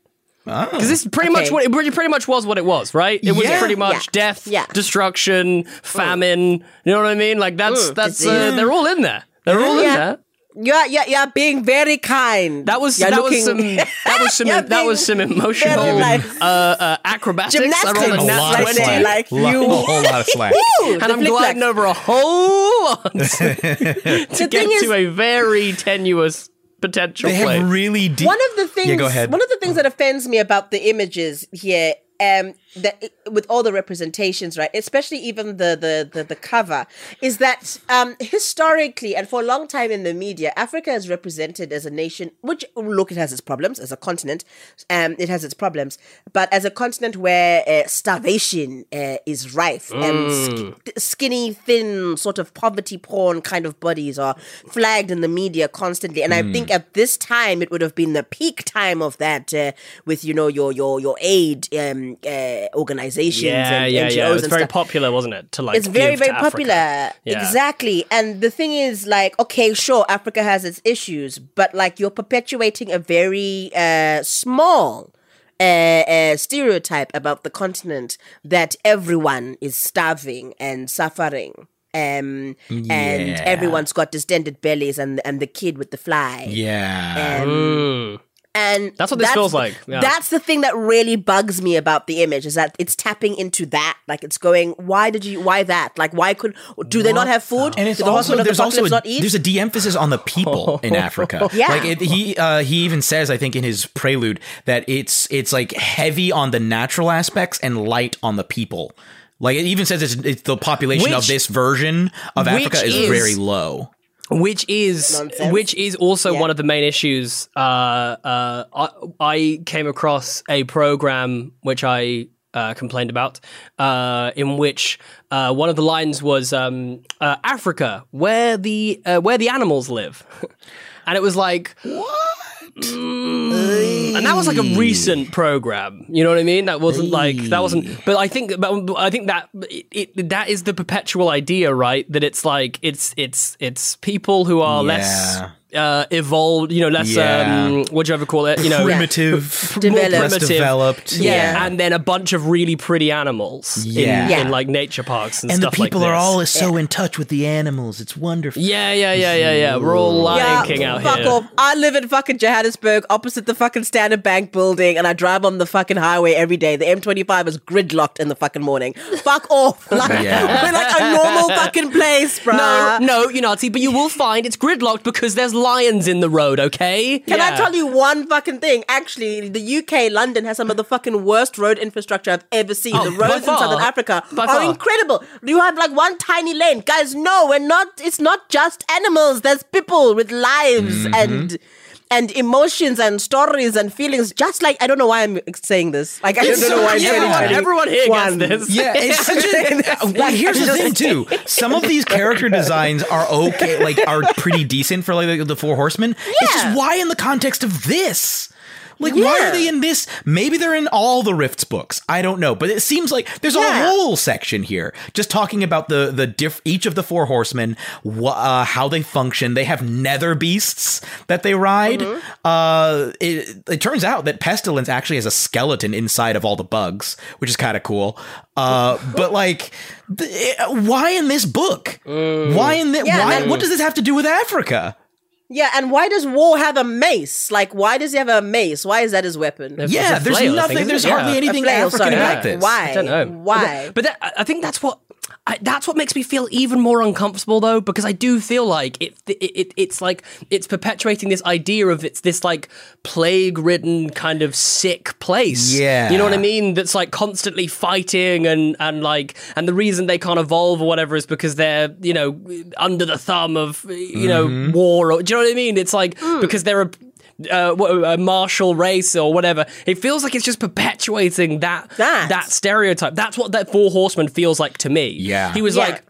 Because this is pretty much what it pretty, pretty much was what it was, right? It was pretty much Yeah. death, Yeah. destruction, famine. You know what I mean? Like that's that's uh, they're all in there. They're all in there. You're, you're, you're being very kind. That was You're that looking- was some that was some You're that was some emotional uh, uh, acrobatics. I rolled Gymnastics. a A nat lot of slack. like Lo- you. a whole lot of slack. Ooh, and the I'm gliding flack. over a whole lot to The get thing is, to a very tenuous potential They place. have really deep one of the things Yeah, go ahead. one of the things that offends me about the images here um, that with all the representations, right, especially even the the the, the cover, is that um, historically and for a long time in the media, Africa is represented as a nation which look it has its problems as a continent, um, it has its problems, but as a continent where uh, starvation uh, is rife and sk- skinny, thin, sort of poverty porn kind of bodies are flagged in the media constantly, and I think at this time it would have been the peak time of that uh, with you know your your your aid um, uh, organizations Yeah, and yeah, NGOs yeah. It was very stuff. popular, wasn't it? To like, it's very very popular Yeah. exactly and the thing is like okay sure africa has its issues but like you're perpetuating a very uh small uh, uh, stereotype about the continent that everyone is starving and suffering um and everyone's got distended bellies and and the kid with the fly Yeah. um, Mm. And That's what this feels like, yeah. That's the thing that really bugs me about the image is that it's tapping into that. Like it's going, why did you? Why that? Like why could? Do they not have food? And it's Did the also horsemen of the there's also a, not eat? there's a de-emphasis on the people in Africa. Yeah. like it, he uh, he even says I think in his prelude that it's it's like heavy on the natural aspects and light on the people. Like it even says it's, it's the population of this version of Africa is, is- very low. Which is Nonsense. which is also Yeah. one of the main issues. Uh, uh, I, I came across a program which I uh, complained about, uh, in which uh, one of the lines was um, uh, Africa, where the uh, where the animals live, and it was like what. And that was like a recent program. You know what I mean? That wasn't like that wasn't. But I think, but I think that it, that is the perpetual idea, right? That it's like it's it's it's people who are less Yeah. Uh, evolved. You know, less Yeah. um, what do you ever call it? You know, Primitive, Developed. less primitive. developed. Yeah. Yeah. and then a bunch of really pretty animals Yeah. in, Yeah. in like nature parks and, stuff. And the stuff like people are this. all so in touch with the animals. It's wonderful. Yeah, yeah, yeah, yeah, yeah. We're all Lion King out fuck here. off. I live in fucking Johannesburg, opposite the fucking Standard Bank building, and I drive on the fucking highway every day. The M25 is gridlocked in the fucking morning. Fuck off. Like, Yeah. We're like a normal fucking place, bro. No, no, you Nazi, but you will find it's gridlocked because there's lions in the road, okay? Can I tell you one fucking thing? Actually, the UK, London, has some of the fucking worst road infrastructure I've ever seen. Oh, the roads in. Southern Africa By are far. incredible. You have like one tiny lane. Guys, no, we're not, it's not just animals. There's people with lives Mm-hmm. and and emotions and stories and feelings. Just like I don't know why I'm saying this. Like I don't know why I'm yeah. saying Everyone, everyone here gets this. Yeah, it's such a. well, here's the thing too. Some of these character designs are okay, like are pretty decent for like the, the Four Horsemen. It's just why in the context of this. Like, why are they in this? Maybe they're in all the Rifts books. I don't know, but it seems like there's a whole section here just talking about the the diff, each of the four horsemen, wha- uh, how they function. They have nether beasts that they ride. Uh, it, it turns out that pestilence actually has a skeleton inside of all the bugs, which is kind of cool. Uh, but like, th- why in this book? Why in that? Yeah, why? and- What does this have to do with Africa? Yeah, and why does War have a mace? Like, why does he have a mace? Why is that his weapon? It's Yeah, there's flail, I nothing. think, there's hardly Yeah. anything A flail, African sorry. about Yeah. this. Why? I don't know. Why? But that, I think that's what I, that's what makes me feel even more uncomfortable though, because I do feel like it, it, it it's like it's perpetuating this idea of it's this like plague-ridden kind of sick place. Yeah. you know what I mean. That's like constantly fighting and and like and the reason they can't evolve or whatever is because they're you know under the thumb of you know Mm-hmm. war. Or, do you know what I mean? It's like because they're a uh, what- a martial race or whatever. It feels like it's just perpetuating that That. that stereotype. That's what that Four Horsemen feels like to me. Yeah. he was Yeah. like.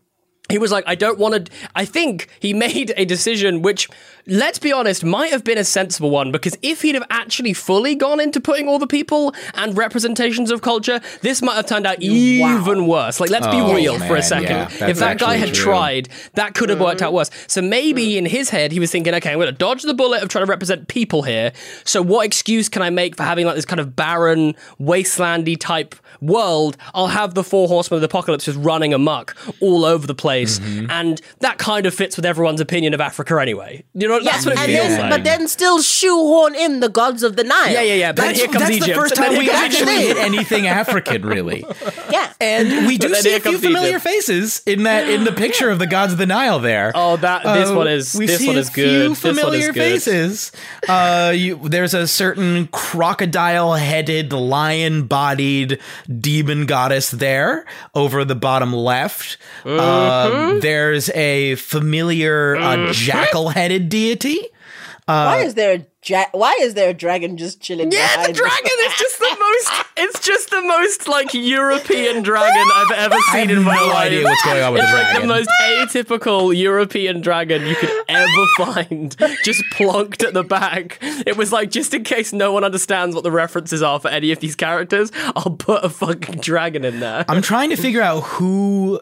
He was like, I don't want to. I think he made a decision which, let's be honest, might have been a sensible one because if he'd have actually fully gone into putting all the people and representations of culture, this might have turned out even worse. Like, let's be Oh, real for a second. yeah, if that guy had true. tried, that could have worked out mm. worse. So maybe in his head, he was thinking, okay, I'm going to dodge the bullet of trying to represent people here. So what excuse can I make for having like this kind of barren, wastelandy type world? I'll have the four horsemen of the apocalypse just running amok all over the place face, and that kind of fits with everyone's opinion of Africa anyway. You know, that's what it and feels then, like. but then still shoehorn in the gods of the Nile. yeah, yeah, yeah. But then That's, here comes that's Egypt. the first time we actually hit anything African, really. yeah. And we do then see a few familiar Egypt. faces in that in the picture of the gods of the Nile there. Oh, that this Uh, one is we this one is good. Few This one is familiar good. faces. Uh, you, there's a certain crocodile-headed, lion-bodied demon goddess there over the bottom left. Mm-hmm. Uh, there's a familiar uh, jackal-headed deity. why uh, is there a ja- Why is there a dragon just chilling? Yeah, the dragon is just the most. It's just the most like European dragon I've ever seen in my no life. idea what's going on with it's the like dragon. the most atypical European dragon you could ever find, just plonked at the back. It was like just in case no one understands what the references are for any of these characters, I'll put a fucking dragon in there. I'm trying to figure out who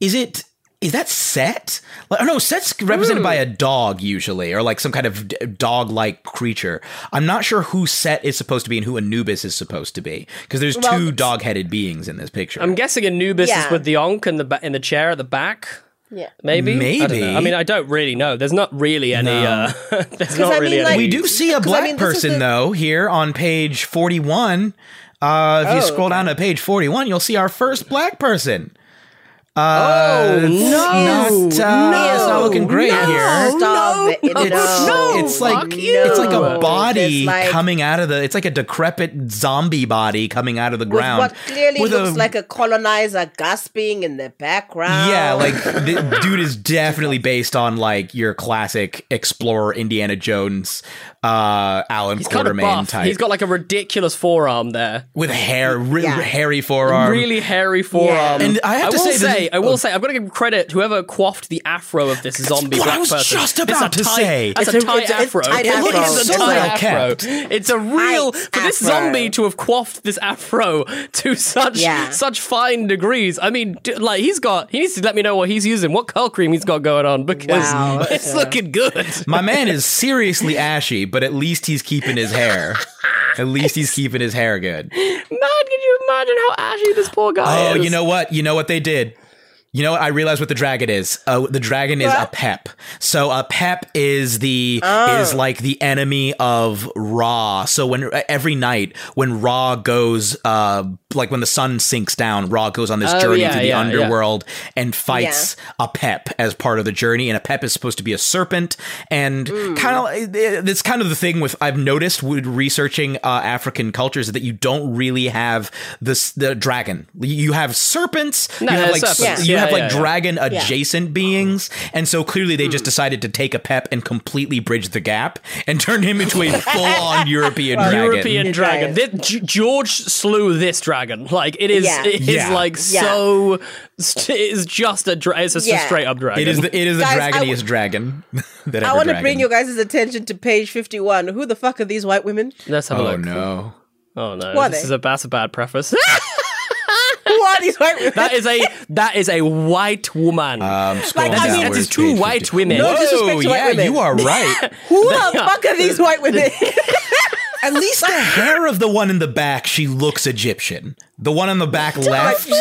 is it. Is that Set? Like, oh no, Set's represented by a dog usually, or like some kind of dog-like creature. I'm not sure who Set is supposed to be and who Anubis is supposed to be because there's Well, two dog-headed beings in this picture. I'm guessing Anubis is Yeah. with the ankh in the ba- in the chair at the back. Yeah. Maybe. I. Maybe. I mean, I don't really know. There's not really any. No. Uh, there's not I really mean, any. like- we do see a 'Cause, I black mean, person the- though here on page 41. Uh, if you Oh, scroll down to page 41, you'll see our first black person. Oh Uh, it's no! not, uh, it's not looking great no, here. Stop it. It's, no. it's like fuck it's like a body like- coming out of the. It's like a decrepit zombie body coming out of the with ground. what clearly with looks a- like a colonizer gasping in the background. Yeah, like the dude is definitely based on like your classic explorer Indiana Jones, uh, Allan He's kind of Quatermain type He's got like a ridiculous forearm there. with hair, re- Yeah. hairy forearm. Really hairy forearm. And I have to will say this say, is- I will oh. say, I'm going to give credit whoever quaffed the afro of this zombie what I black was person. just It's a about to tight- say. That's It's a a- tight it's a- it's afro. tight It afro. is a So tight well afro. kept. It's a real Tight for this afro. zombie to have quaffed this afro to such Yeah. such fine degrees. I mean, like he's got. He needs to let me know what he's using, what curl cream he's got going on because Wow. it's looking good. My man is seriously ashy, but at least he's keeping his hair. At least he's keeping his hair good. Man, can you imagine how ashy this poor guy Oh, is? you know what? You know what they did? You know what? I realized what the dragon is. Uh, the dragon is Apep. So Apep is the Oh. is like the enemy of Ra. So when every night when Ra goes, uh, like when the sun sinks down, Ra goes on this Oh, journey yeah, through the yeah, yeah. underworld and fights Apep as part of the journey. And Apep is supposed to be a serpent. And Mm. kind of it's kind of the thing with I've noticed with researching uh, African cultures that you don't really have this the dragon. You have serpents. No, you have like serpents. you Yeah, have like yeah, yeah. dragon adjacent beings, and so clearly they just hmm. decided to take Apep and completely bridge the gap and turn him into a full on European dragon. European dragon. This, George slew this dragon. Like it is. Yeah. It is Yeah. like Yeah. so. It is just a. Dra- it's just a straight up dragon. It is the it is the Guys, dragoniest w- dragon that I want to bring your guys' attention to page 51. Who the fuck are these white women? Let's have a Oh look. no! Oh no! Who are this they? is a that's a bad preface. Who are these white women? that is a that is a white woman. Um, Like, I mean, that Where's is two white 50? women. No Whoa, disrespect to white yeah, women. you are right. Who the fuck are these white women? At least the hair of the one in the back, she looks Egyptian. The one on the back left. yeah.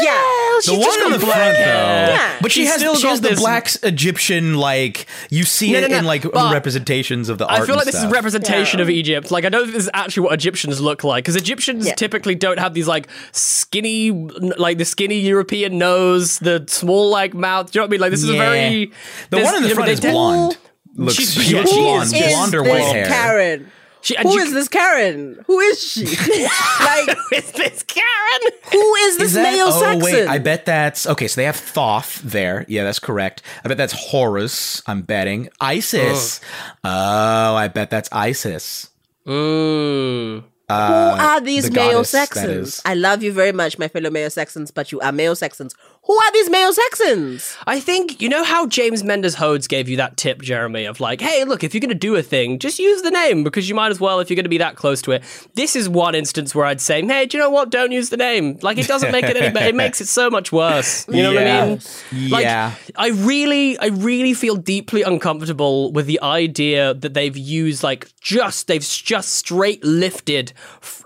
The one in the front, though, Yeah. but she She's has still she has the this- black Egyptian like you see No, it no, no, in like but representations of the art. I feel and like this is stuff. representation Yeah. of Egypt. Like I don't think this is actually what Egyptians look like because Egyptians Yeah. typically don't have these like skinny, like the skinny European nose, the small like mouth. Do you know what I mean? Like this is a Yeah. very. The there's- one in the you know, front they is tend- blonde. Looks She's- she yeah, looks she blonde, is. Is blonde or this white hair. Karen? She, Who you- is this Karen? Who is she? like, is this Karen? who is this Is that? male oh Saxon? wait, I bet that's okay. So they have Thoth there. Yeah, that's correct. I bet that's Horus. I'm betting Isis. Oh, I bet that's Isis. Mm. Who are these the male goddess, Saxons? I love you very much, my fellow Mayo-Saxons, but you are Mayo-Saxons. Who are these Mayo-Saxons? I think you know how James Mendez Hodes gave you that tip, Jeremy, of like, hey, look, if you're going to do a thing, just use the name because you might as well if you're going to be that close to it. This is one instance where I'd say, hey, do you know what? Don't use the name. Like, it doesn't make it any better. It makes it so much worse. You know what I mean? Like, Yeah. I really, I really feel deeply uncomfortable with the idea that they've used like just they've just straight lifted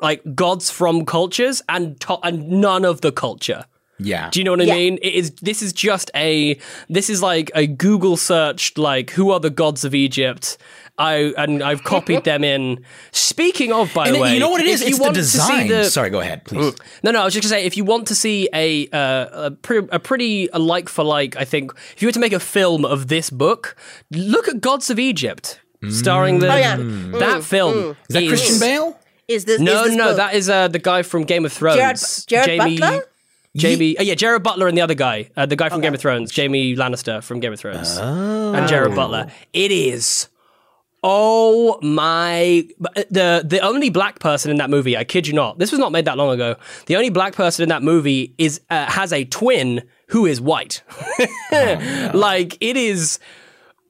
like gods from cultures and to- and none of the culture. Yeah. Do you know what I mean? It is. This is just a. This is like a Google searched like who are the gods of Egypt. I and I've copied them in. Speaking of, by And the way, you know what it is? you It's the want to see design. the- Sorry, go ahead, please. Mm. no, no, I was just gonna say, if you want to see a uh, a, pre- a pretty a like for like, I think if you were to make a film of this book, look at Gods of Egypt, starring the Oh, yeah. Mm. Mm. that film. Is that Christian Bale? Is this No, is this no, book- that is uh, the guy from Game of Thrones. Jared, Jared Jamie, Butler? Jamie, oh yeah, Jared Butler and the other guy, uh, the guy from Game of Thrones, Jamie Lannister from Game of Thrones, and Jared Butler. It is. Oh my! The the only black person in that movie, I kid you not, this was not made that long ago. The only black person in that movie is uh, has a twin who is white. like it is.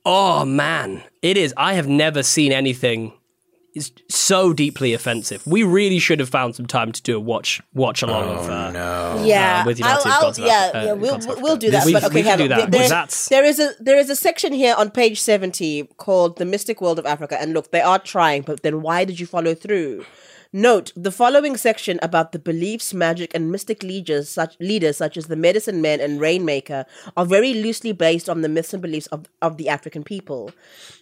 Oh man, it is. I have never seen anything is so deeply offensive. We really should have found some time to do a watch watch along of. Uh, no. Yeah, uh, with I'll, United I'll, Gods yeah, Africa- yeah, uh, we'll we'll do that. We- but we okay, can do Kevin, that, there- there- that's- there is a there is a section here on page seventy called "The Mystic World of Africa," and look, they are trying, but then why did you follow through? Note the following section about the beliefs, magic, and mystic leaders such leaders such as the medicine men and rainmaker are very loosely based on the myths and beliefs of, of the African people.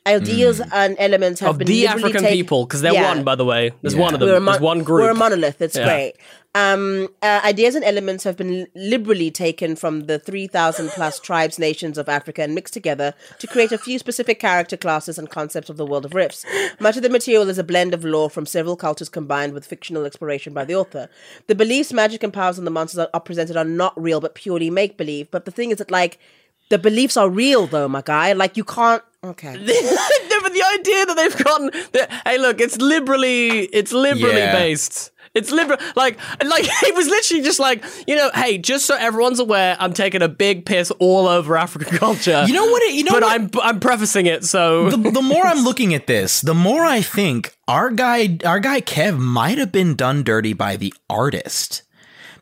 Ideas hmm. and elements have of been the African taken- people, because they're Yeah. one, by the way. There's Yeah. one of them. Mon- There's one group. We're a monolith. It's Yeah. great. Um, uh, ideas and elements have been liberally taken from the 3,000 plus tribes, nations of Africa and mixed together to create a few specific character classes and concepts of the world of Rifts. Much of the material is a blend of lore from several cultures combined with fictional exploration by the author. The beliefs, magic, and powers and the monsters are, are presented are not real but purely make believe. But the thing is that, like, the beliefs are real, though, my guy. Like, you can't. Okay. no, but the idea that they've gotten that hey look it's liberally it's liberally Yeah. based it's liberal like like it was literally just like you know hey just so everyone's aware i'm taking a big piss all over african culture You know what it- you know but what- i'm i'm prefacing it so the, the more I'm looking at this, the more I think our guy, our guy Kev, might have been done dirty by the artist.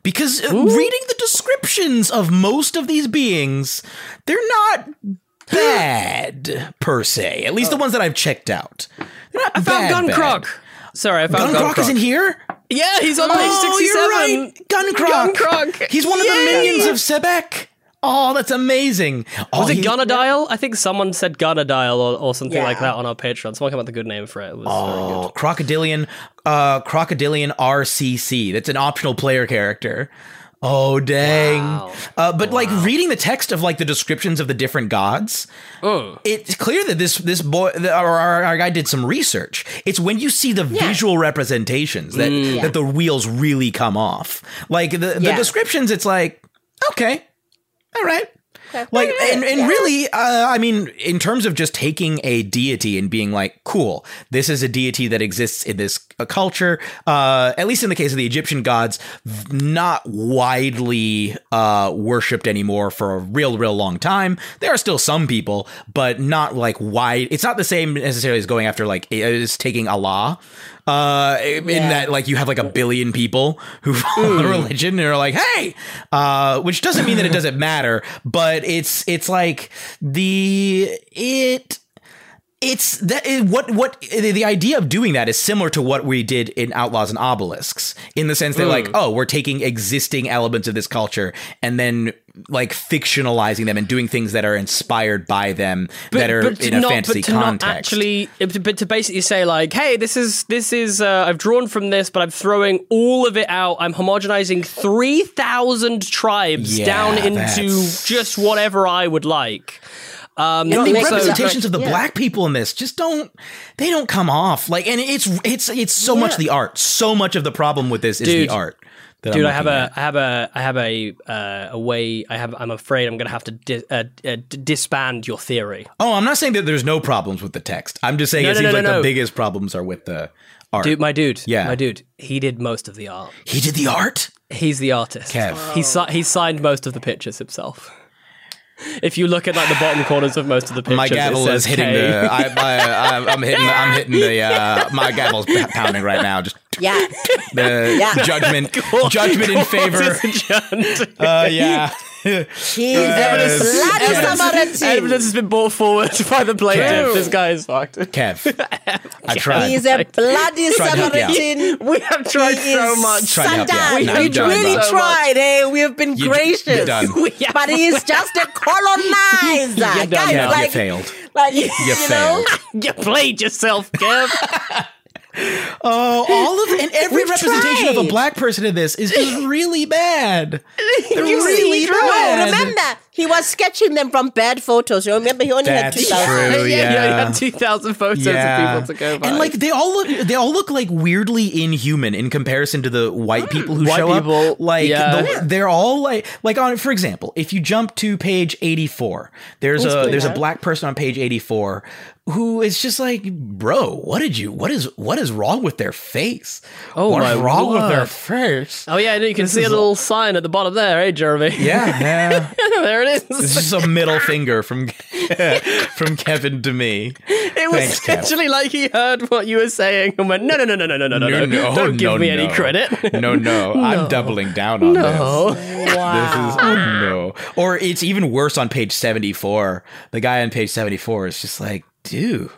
Because uh, reading the descriptions of most of these beings, they're not bad per se. At least the ones that I've checked out. They're not i found bad, bad. sorry i found Guncroc is in here. Yeah he's on page Oh, 67 you're right. Guncroc. Guncroc. He's one of the Yay. minions of Sebek. Oh, that's amazing. Oh, was it he- Gunadile? I think someone said Gunadile or, or something Yeah. like that on our Patreon. Someone came up with a good name for it. It was very good. Oh, Crocodilian, uh, Crocodilian RCC. That's an optional player character. Oh dang! Wow. Uh, but like reading the text of like the descriptions of the different gods, it's clear that this this boy, the, our, our, our guy, did some research. It's when you see the visual representations that Mm. that the wheels really come off. Like the the Yeah. descriptions, it's like okay, all right. Like and, and really, uh, I mean, in terms of just taking a deity and being like, cool, this is a deity that exists in this uh, culture. Uh, at least in the case of the Egyptian gods, not widely uh, worshipped anymore for a real, real long time. There are still some people, but not like wide. It's not the same necessarily as going after like is taking Allah. Uh, in Yeah. that like you have like a billion people who follow the religion and are like, hey, uh, which doesn't mean that it doesn't matter, but it's it's like the it it's that it, what what the idea of doing that is similar to what we did in Outlaws and Obelisks in the sense that like oh we're taking existing elements of this culture and then like fictionalizing them and doing things that are inspired by them that are to in a not, fantasy but to context. Not actually, but to basically say like, hey, this is this is uh, I've drawn from this, but I'm throwing all of it out. I'm homogenizing three thousand tribes Yeah, down into that's- just whatever I would like. Um, and the makes representations of the Yeah. black people in this just don't they don't come off like and it's it's it's so much the art so much of the problem with this is Dude. the art that Dude, I'm I have looking a, at. I have a, I have a, uh, a way. I have. I'm afraid I'm going to have to di- uh, uh, disband your theory. oh i'm not saying that there's no problems with the text i'm just saying No, it no, seems no, like no, the biggest problems are with the art Dude, my dude. Yeah. my dude. He did most of the art. he did the art He's the artist. Kev. He si- he signed most of the pictures himself. If you look at like the bottom corners of most of the pictures, my it gavel says is hitting K. the I, I, I, i'm hitting i'm hitting the uh my gavel's pounding right now just Yeah. the Yeah. judgment judgment in favor What is adjourned? uh yeah He's a bloody Samaritan. Evidence has been brought forward by the plaintiff. Kev. This guy is fucked. Kev, I tried. He's a bloody Tried to help you out. Samaritan. We have tried He so much. Tried to help you out. Sandan. Now We you're done, really bud. tried, eh? We have been You- you're gracious. done. We have- But he's just a colonizer. done Guys, now. you failed. like you, You know? failed. you played yourself, Kev. Oh, all of and every We've representation of a black person in this is just really bad. They're You really see, No, bad. remember, he was sketching them from bad photos. You remember, he only had 2,000. true. yeah, yeah, you yeah. had 2,000 photos of people to go by. And like they all look, they all look like weirdly inhuman in comparison to the white people who White show people, up. Like yeah. the, they're all like, like on for example, if you jump to page eighty four, there's a there's a black person on page eighty four who is just like, bro, what did you, what is, what is wrong with their face? Oh What's my wrong with their face? oh, yeah, I know you can see a is little sign at the bottom there, eh, Jeremy? Yeah, yeah. there it is. It's just a middle finger from from Kevin to me. It was Thanks, Kev. actually like he heard what you were saying and went, no, no, no, no, no, no, no, no, no. No no. Don't give no, me any credit. No, no, I'm doubling down on No. this. This is oh no. Or it's even worse on page 74. The guy on page 74 is just like, dude,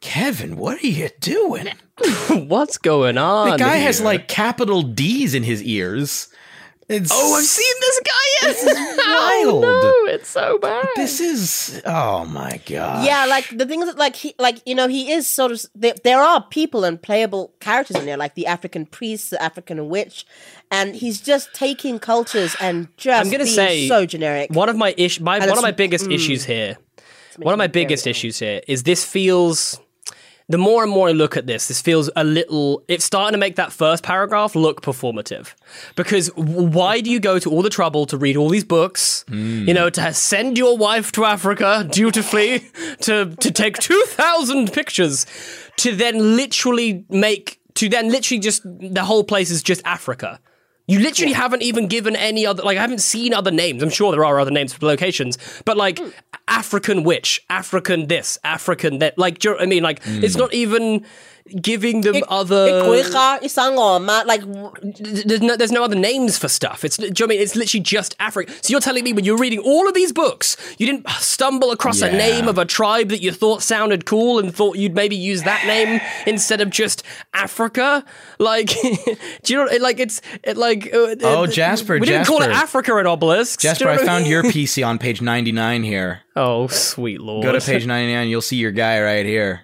Kevin, what are you doing? What's going on? The guy has like capital D's in his ears. It's Oh, I've seen this guy. Yes. wild. Oh, no, it's so bad. This is oh my god. Yeah, like the things that, like he, like you know, he is sort of. There, there are people and playable characters in there, like the African priest, the African witch, and he's just taking cultures and just I'm gonna being say so generic. One of my ish, my And one of my biggest mm. issues here. One of my biggest issues here is this feels. The more and more I look at this, this feels a little. It's starting to make that first paragraph look performative. Because why do you go to all the trouble to read all these books? Hmm. You know, to send your wife to Africa dutifully, to to take two thousand pictures, to then literally make, to then literally just the whole place is just Africa. You literally haven't even given any other, like, I haven't seen other names. I'm sure there are other names for locations, but like hmm. African witch, African this, African that. Like, do you know what I mean? Like, it's hmm. not even giving them other. Ikweka, Isangoma, like There's no, there's no other names for stuff. It's, do you know what I mean? It's literally just Africa. So you're telling me when you're reading all of these books, you didn't stumble across a Yeah. name of a tribe that you thought sounded cool and thought you'd maybe use that name instead of just Africa? Like, do you know? Like it's it like. uh, Oh, Jasper, We didn't call it Jasper. Africa and obelisks. Jasper, Do you know I what found mean? your PC on page 99 here. Oh, sweet lord! Go to page 99, you'll see your guy right here.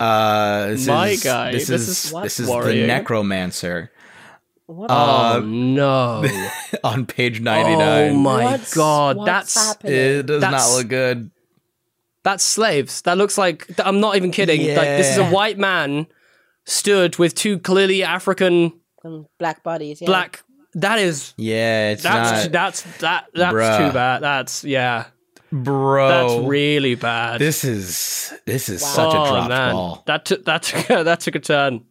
Uh, this My is, guy. This, This is, is this is the Worrying. necromancer Oh no! on page 99. Oh my what's, god! what's That's happening? It does That's- not look good. That's slaves. That looks like I'm not even kidding. Like this is a white man stood with two clearly African um, black bodies. Yeah. black. That is Yeah, it's that's not. that's that that's Bruh. too bad. That's yeah. Bro, That's really bad. This is this is such a oh dropped man, ball. that took that took that took a turn.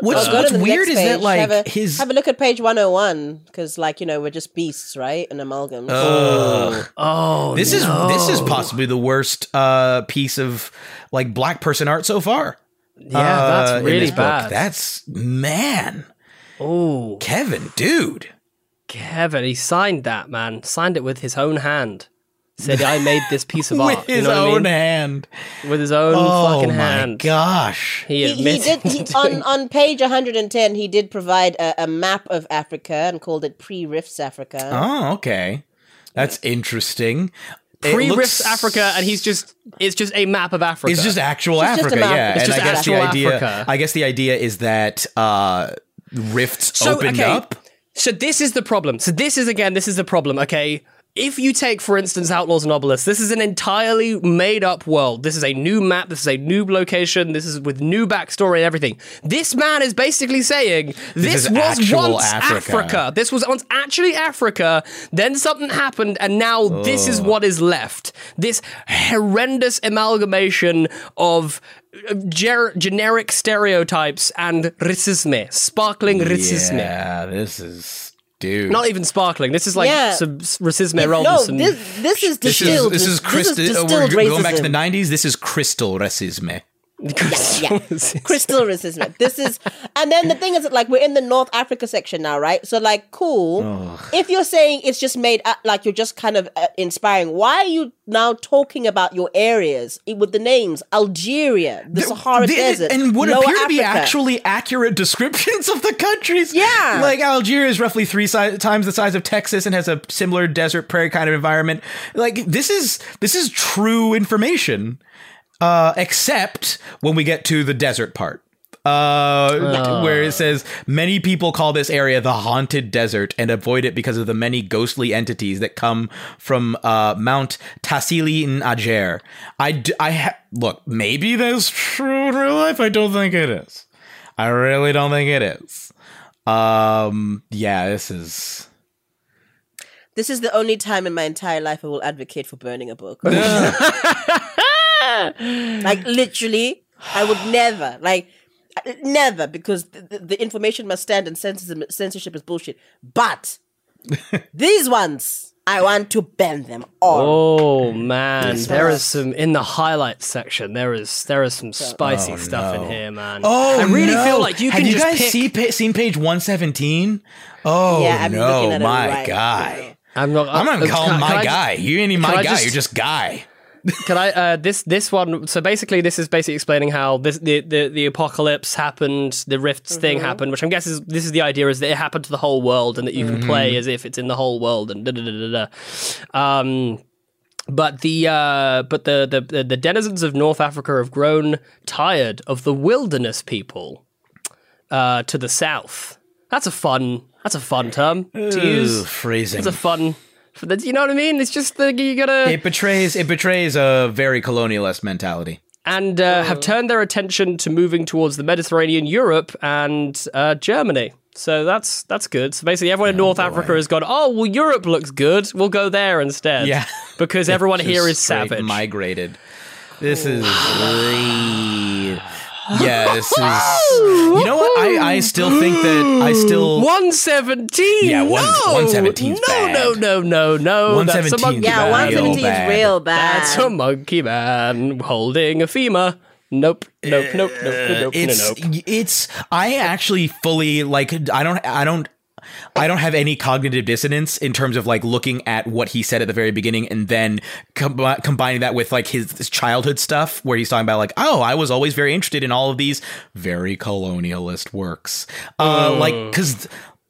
What's, Go what's weird next is that like have a, his have a look at page 101 because like you know we're just beasts right and amalgams Ugh. Oh, this is this is possibly the worst uh piece of like black person art so far. yeah, uh, that's really this book. bad. That's man, oh, Kevin, dude. Kevin, he signed that man. Signed it with his own hand. Said I made this piece of with art. you his know what I own mean? hand. With his own Oh fucking my hand. gosh! He he, he admitted did he, on on page 110 he did provide a, a map of africa and called it pre-rifts africa Oh, okay, that's interesting. It pre looks- Rifts Africa, and he's just it's just a map of Africa. It's just actual It's Africa, map. yeah. It's and just I guess the idea, Africa. I guess the idea is that uh, rifts So, opened okay, up. So this is the problem. So this is again, this is the problem. Okay, if you take, for instance, Outlaws and Obelisks, this is an entirely made up world. This is a new map. This is a new location. This is with new backstory and everything. This man is basically saying this, is was once Africa. Africa. This was once actually Africa. Then something happened, and now this is what is left. This horrendous amalgamation of uh, ger- generic stereotypes and racisme, sparkling racism. Yeah, this is dude. Not even sparkling. This is like Yeah. some racisme no Robinson. this this is this is distilled this is, this is crystal. Uh, distilled we're going back to the '90s. This is crystal racisme. Yeah, crystal resistant. This is, and then the thing is, that, like, we're in the North Africa section now, right? So, like, cool. If you're saying it's just made up, like you're just kind of uh, inspiring, why are you now talking about your areas with the names Algeria, the Sahara The- Desert, and what Lower appear to be Africa? actually accurate descriptions of the countries. Yeah. like Algeria is roughly three si- times the size of Texas and has a similar desert prairie kind of environment. Like this is this is true information, uh, except when we get to the desert part. Uh, where it says many people call this area the haunted desert and avoid it because of the many ghostly entities that come from uh, Mount Tassili n'Ajjer. I, d- I ha- look, maybe that's true in real life. I don't think it is. I really don't think it is. Um, yeah, this is. This is the only time in my entire life I will advocate for burning a book. like literally, I would never like never because the, the, the information must stand and censorship, censorship is bullshit. But these ones, I want to ban them all. Oh man, Yes, there yes. is some in the highlights section. There is there is some spicy Oh, stuff no. in here, man. Oh, I really no. feel like you have can you just guys pick. see pa- seen page one seventeen? Oh Yeah, I'm no, at my right guy! I'm not. I'm not uh, calling can I- my I guy. just- you ain't even my guy. just- You're just guy. Can I? Uh, this this one. So basically, this is basically explaining how this the the, the apocalypse happened, the rifts thing Mm-hmm. happened, which I'm guessing is, this is the idea is that it happened to the whole world and that you can Mm-hmm. play as if it's in the whole world and da da da da da. Um, but the uh, but the, the the the denizens of North Africa have grown tired of the wilderness people uh, to the south. That's a fun. That's a fun term to Ooh, use. phrasing. It's a fun. For the, you know what I mean? It's just the you gotta It betrays it betrays a very colonialist mentality. and uh, have turned their attention to moving towards the Mediterranean, Europe, and uh, Germany. So that's that's good. So basically, everyone in North Africa has gone. Oh well, Europe looks good. We'll go there instead. Yeah. because everyone here is straight savage. Migrated. This is yeah. This is. You know what? I I still think that I still. One seventeen. Yeah, one- no, 117 's No, no, no, no, no. That's a monkey Yeah, bad. one man. bad. is real bad. That's a monkey man holding a femur. Nope, nope, nope, nope, nope, uh, nope, it's nope. it's I actually fully like I don't I don't I don't have any cognitive dissonance in terms of like looking at what he said at the very beginning and then com- combining that with like his, his childhood stuff where he's talking about like oh I was always very interested in all of these very colonialist works uh like cuz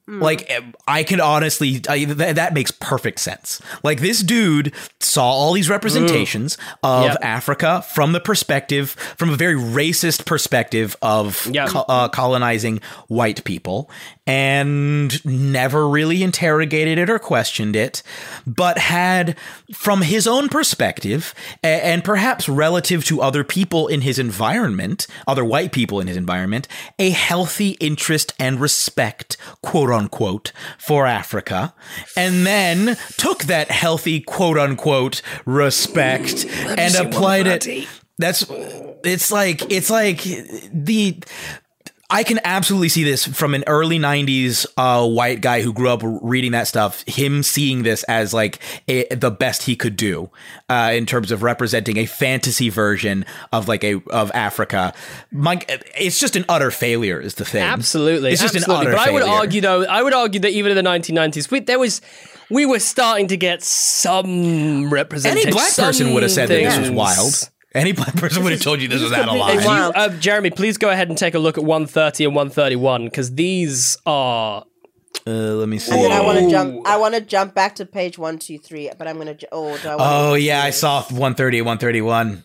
like I can honestly I, th- that makes perfect sense. Like this dude saw all these representations of Yep. Africa from the perspective from a very racist perspective of Yep. co- uh, colonizing white people and never really interrogated it or questioned it, but had from his own perspective and perhaps relative to other people in his environment, other white people in his environment, a healthy interest and respect, quote unquote, for Africa, and then took that healthy quote unquote respect and applied it. That's it's like it's like the I can absolutely see this from an early 90s uh, white guy who grew up reading that stuff, him seeing this as like a, the best he could do uh, in terms of representing a fantasy version of like a of Africa. My, it's just an utter failure is the thing. Absolutely, It's just absolutely. an utter failure. But I would failure. argue, though, I would argue that even in the 1990s, we, there was, we were starting to get some representation. Any black person would have said that this was wild. Things. Any black person would have told you this was out of completely line. wild. Uh, Jeremy, please go ahead and take a look at 130 and 131 because these are. Uh, let me see. And then I want to jump. I want to jump back to page one, two, three. But I'm gonna. ju- Oh, do I wanna Oh yeah, I saw 130, 131.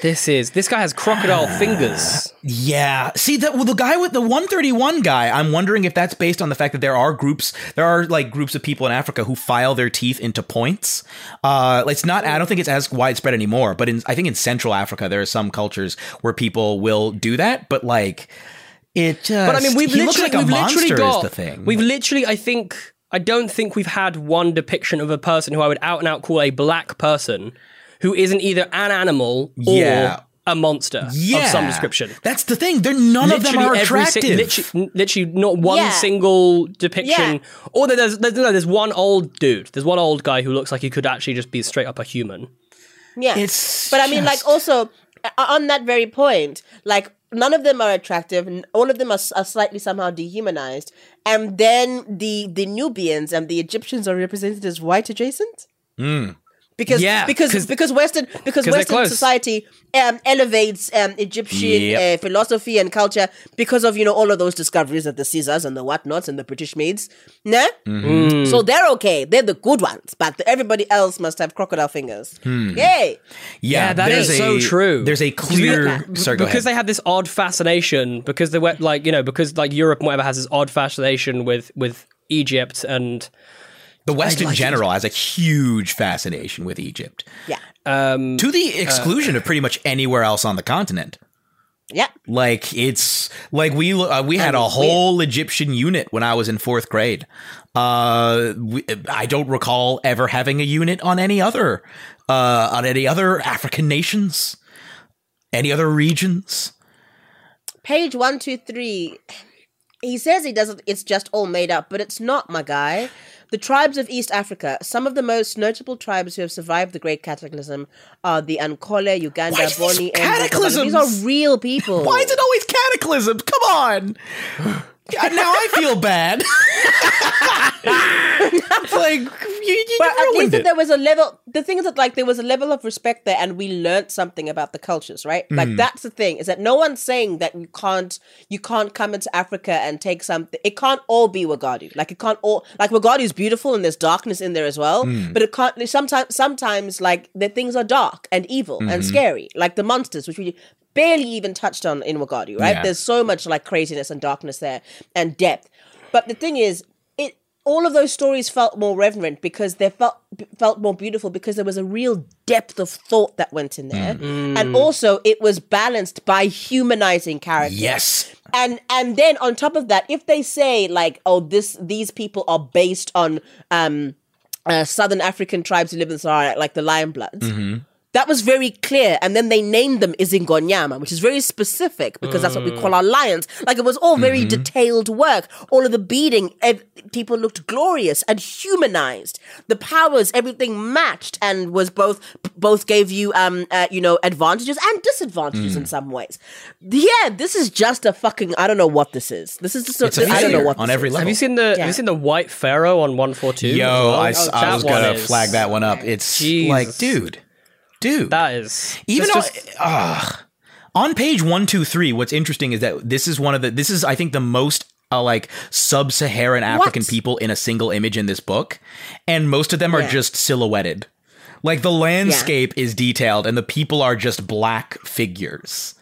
This is. This guy has crocodile fingers. Yeah. See that well, the guy with the 131 guy, I'm wondering if that's based on the fact that there are groups there are like groups of people in Africa who file their teeth into points. Uh it's not I don't think it's as widespread anymore, but in I think in Central Africa there are some cultures where people will do that, but like it just But I mean, we've literally, like we've literally got. the thing. We've literally, I think, I don't think we've had one depiction of a person who I would out and out call a black person who isn't either an animal or Yeah. a monster yeah. of some description. That's the thing. They're none of them are every si- attractive. literally, literally not one Yeah. single depiction. Yeah. Or there's, there's no, there's one old dude. There's one old guy who looks like he could actually just be straight up a human. Yeah. It's but I mean, like, also, uh, on that very point, like none of them are attractive. n- All of them are, are slightly somehow dehumanized, and then the the Nubians and the Egyptians are represented as white adjacent. Hmm. Because Yeah, because 'cause- because Western because Western society um, elevates um, Egyptian Yep. uh, philosophy and culture because of you know all of those discoveries of the Caesars and the whatnots and the British maids. Nah? Mm. So they're okay. They're the good ones, but everybody else must have crocodile fingers. Yay! Yeah, that there's is a- so true. There's a clear. Yeah. Sorry, go because ahead. they have this odd fascination because they were like you know because like Europe and whatever has this odd fascination with with Egypt and the West in like- general has a huge fascination with Egypt, Yeah. um to the exclusion of pretty much anywhere else on the continent. Yeah. Like it's like we uh, we had a And we- whole Egyptian unit when I was in fourth grade. Uh, we, I don't recall ever having a unit on any other uh on any other African nations, any other regions. Page one, two, three. He says he doesn't. It's just all made up, but it's not, my guy. The tribes of East Africa, some of the most notable tribes who have survived the Great Cataclysm, are the Ankole, Uganda, Why Boni, Embu, cataclysms? These are real people. Why is it always cataclysms? Come on. Now I feel bad. it's like you, you But at least there was a level. The thing is that like there was a level of respect there, and we learned something about the cultures, right? Mm. Like that's the thing is that no one's saying that you can't you can't come into Africa and take something. It can't all be Wagadu. Like it can't all like Wagadu is beautiful and there's darkness in there as well. Mm. But it can't. Sometimes sometimes like the things are dark and evil Mm-hmm. and scary, like the monsters, which we barely even touched on in Wagadu, right? Yeah. There's so much like craziness and darkness there and depth. But the thing is, it all of those stories felt more reverent because they felt felt more beautiful because there was a real depth of thought that went in there, and also it was balanced by humanizing characters. Yes. And and then on top of that, if they say like, oh, this these people are based on um uh, Southern African tribes who live in the Sahara, like the Lion Bloods. That was very clear, and then they named them Izingonyama, which is very specific because that's what we call our lions. Like it was all very detailed work. All of the beading, ev- people looked glorious and humanized. The powers, everything matched, and was both both gave you um uh, you know advantages and disadvantages in some ways. Yeah, this is just a fucking I don't know what this is. This is just a, It's a I don't know what on this every is. level. have you seen the have you seen the white pharaoh on 142 as Yo, well? I, s- Oh, I that was gonna is- flag that one up. It's Jesus. like, dude, dude. that is even on, just- ugh. on page one, two, three, what's interesting is that this is one of the this is I think the most uh, like sub-Saharan African What? people in a single image in this book, and most of them are Yeah. just silhouetted. Like the landscape is detailed, and the people are just black figures,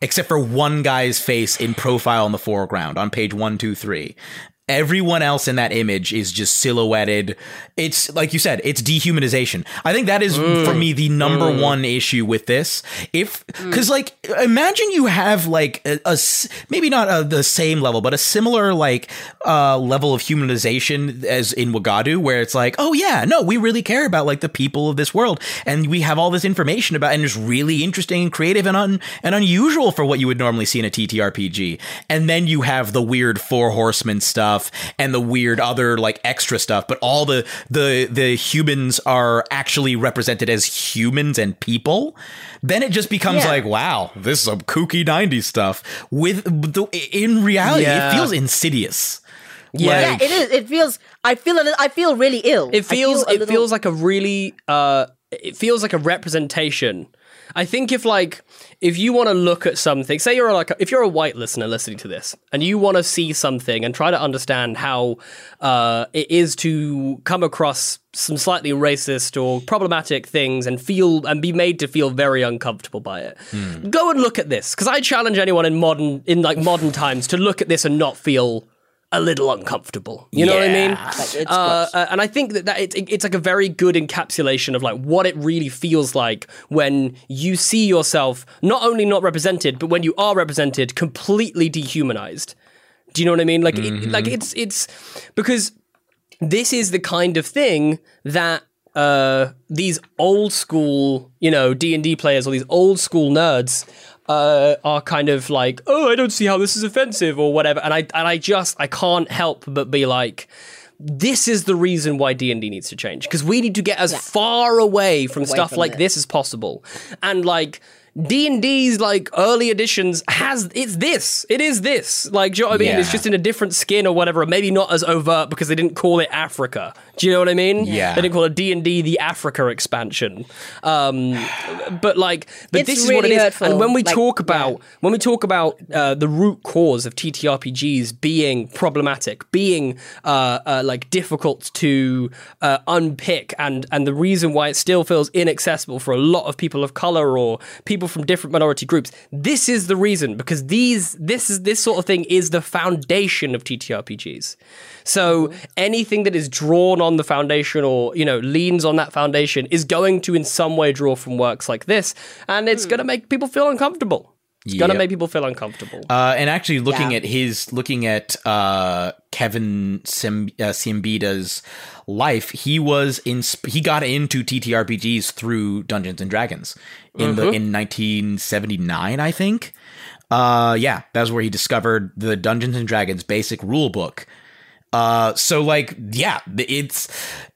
except for one guy's face in profile in the foreground on page one, two, three. Everyone else in that image is just silhouetted. It's like you said, it's dehumanization. I think that is for me the number mm. one issue with this. If mm. because like imagine you have like a maybe not a, the same level, but a similar like uh, level of humanization as in Wagadu, where it's like, oh yeah, no, we really care about like the people of this world, and we have all this information about, and it's really interesting and creative and un and unusual for what you would normally see in a TTRPG. And then you have the weird four horsemen stuff and the weird other like extra stuff, but all the the the humans are actually represented as humans and people. Then it just becomes Yeah. like, wow, this is some kooky '90s stuff. With the in reality, Yeah. it feels insidious. Yeah. Yeah, it is. It feels. I feel. A, li- I feel really ill. it feels feel it little- feels like a really uh it feels like a representation i think if like if you want to look at something say you're like if you're a white listener listening to this and you want to see something and try to understand how uh it is to come across some slightly racist or problematic things and feel and be made to feel very uncomfortable by it go and look at this. Because i challenge anyone in modern in like modern times to look at this and not feel a little uncomfortable. You know what i mean? Uh, uh, and I think that, that it, it- it's like a very good encapsulation of like what it really feels like when you see yourself not only not represented, but when you are represented, completely dehumanized. Do you know what I mean? Like, it, like it's it's because this is the kind of thing that uh, these old school, you know, D and D players or these old school nerds uh, are kind of like, oh, I don't see how this is offensive or whatever, and I and I just I can't help but be like. This is the reason why D and D needs to change. Because we need to get as far away from stuff from like this as possible, and like D and D's like early editions has it's this. It is this. Like, do you know what I mean? Yeah. It's just in a different skin or whatever. Maybe not as overt because they didn't call it Africa. Do you know what I mean? Yeah. They didn't call it D and D the Africa expansion. Um, but like, but It's this is what it really is. hurtful. And when we Like, talk about when we talk about uh, the root cause of TTRPGs being problematic, being uh, uh, like difficult to uh, unpick, and and the reason why it still feels inaccessible for a lot of people of color or people from different minority groups, this is the reason because these this is this sort of thing is the foundation of TTRPGs. So anything that is drawn on the foundation or you know leans on that foundation is going to in some way draw from works like this, and it's hmm. going to make people feel uncomfortable. It's going to make people feel uncomfortable. Uh, and actually, looking Yeah. at his, looking at uh, Kevin Sim, uh, Siembieda's life, he was in. He got into TTRPGs through Dungeons and Dragons in the in 1979, I think. Uh, yeah, that's where he discovered the Dungeons and Dragons basic rule book. Uh, so like, yeah, it's,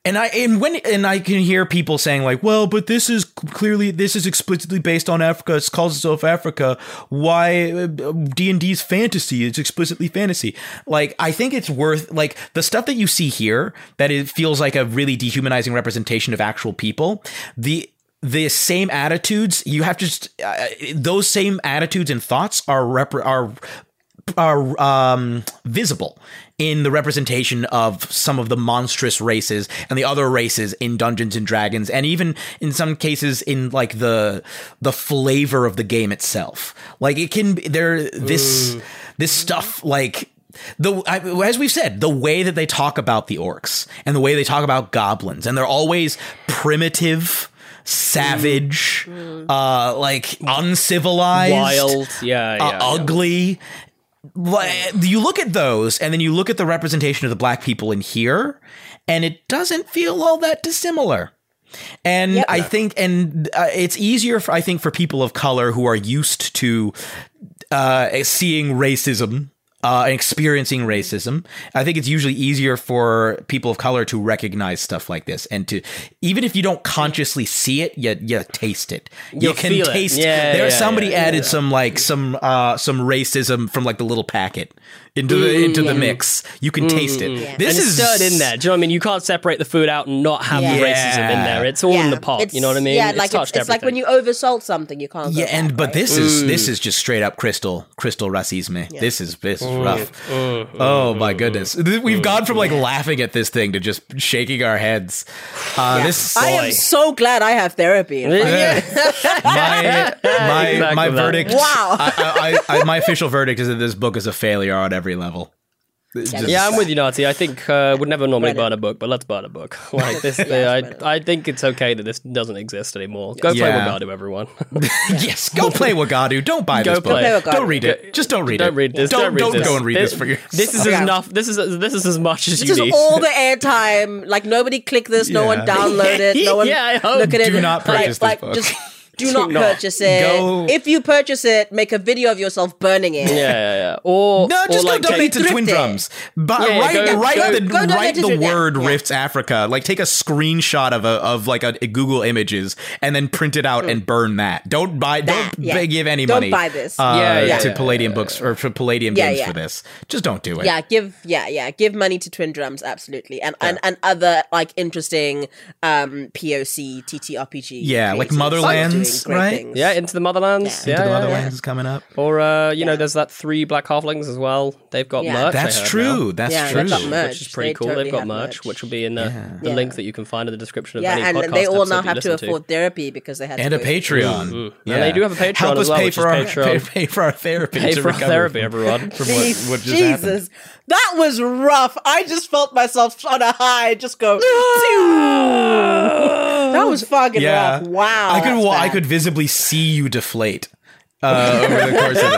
and I, and when, and I can hear people saying like, well, but this is clearly, this is explicitly based on Africa. It calls itself Africa. Why D and D's fantasy? It's explicitly fantasy. Like, I think it's worth, like, the stuff that you see here that it feels like a really dehumanizing representation of actual people. The, the same attitudes you have to just uh, those same attitudes and thoughts are rep- are are um, visible in the representation of some of the monstrous races and the other races in Dungeons and Dragons, and even in some cases in like the the flavor of the game itself. Like it can be there this this stuff like. The I, as we've said, the way that they talk about the orcs and the way they talk about goblins, and they're always primitive, savage, uh, like uncivilized, Wild, yeah, yeah, uh, yeah. ugly. Like, You look at those, and then you look at the representation of the black people in here, and it doesn't feel all that dissimilar. And I think, and uh, it's easier, for, I think, for people of color who are used to uh, seeing racism. Uh, and experiencing racism, I think it's usually easier for people of color to recognize stuff like this, and to even if you don't consciously see it, you you taste it. you You'll can feel it. taste. Yeah, there, yeah, somebody yeah, added some like some uh some racism from like the little packet into the into the mix. You can taste it. This Mm, and is stirred in there. Do you know what I mean? You can't separate the food out and not have Yeah. the racism in there. It's all in the pot. It's- You know what I mean? Yeah, like it's, touched it's like when you oversalt something, you can't. Yeah, go and back, but right? this is Mm. this is just straight up crystal crystal racisme. This is this is rough. Oh my goodness, Th- we've gone from like laughing at this thing to just shaking our heads. Uh, This I am so glad I have therapy. in front of me. my my Exactly my verdict. Wow. I, I, I, my official verdict is that this book is a failure on every level. Just- Yeah, I'm with you, Nazi. I think uh, would never normally Read burn a book, but let's burn a book. Like this, I, I think it's okay that this doesn't exist anymore. Go play Wagadu, everyone. yes, go play Wagadu. Don't buy Go this book. play Wagadu. Don't read it. Just don't read it. don't read this. Don't, Don't, read this. go and read this, for yourself. This is Yeah. enough. This is this is as much as This you is need. all the airtime. Like nobody click this. No one Yeah. download it. No one Yeah, I hope. look at it. Do not Like- purchase this like, book. Just do not not. purchase it. Go- If you purchase it, make a video of yourself burning it. yeah, yeah, yeah. Or No, just or go like donate to Twin it. Drums. But Yeah, yeah, write, go- write go- the, go write the word yeah. Rifts Africa. Like take a screenshot of a of like a, a Google Images and then print it out and burn that. Don't buy. That, don't yeah. give any money. Don't money. buy this. Uh, Yeah, yeah, to yeah, Palladium books or for Palladium Yeah, games yeah. for this. Just don't do it. Yeah, give yeah, yeah, give money to Twin Drums, absolutely, and and, and other like interesting um POC TTRPG. Yeah, like creators Motherlands, right? things. Yeah, into the Motherlands. Yeah. Yeah, Into the Motherlands yeah. is coming up. Or uh, you know, there's that three Black Halflings as well. They've got Yeah. merch. That's true. now, That's Yeah, true. they've got merch. which is pretty They cool. totally They've got have merch, merch. which will be in the, the Yeah. link that you can find in the description of Yeah, any and podcast they all now have to listen afford therapy because they had And to a go- Patreon. And they do have a Patreon Help us well, pay for our pay, pay for our therapy. Pay for our therapy, everyone. From what, just happened. Jesus, that was rough. I just felt myself on a high, just go. that was fucking Yeah. rough. Wow, I could that's wa- I bad. Could visibly see you deflate uh, over the course of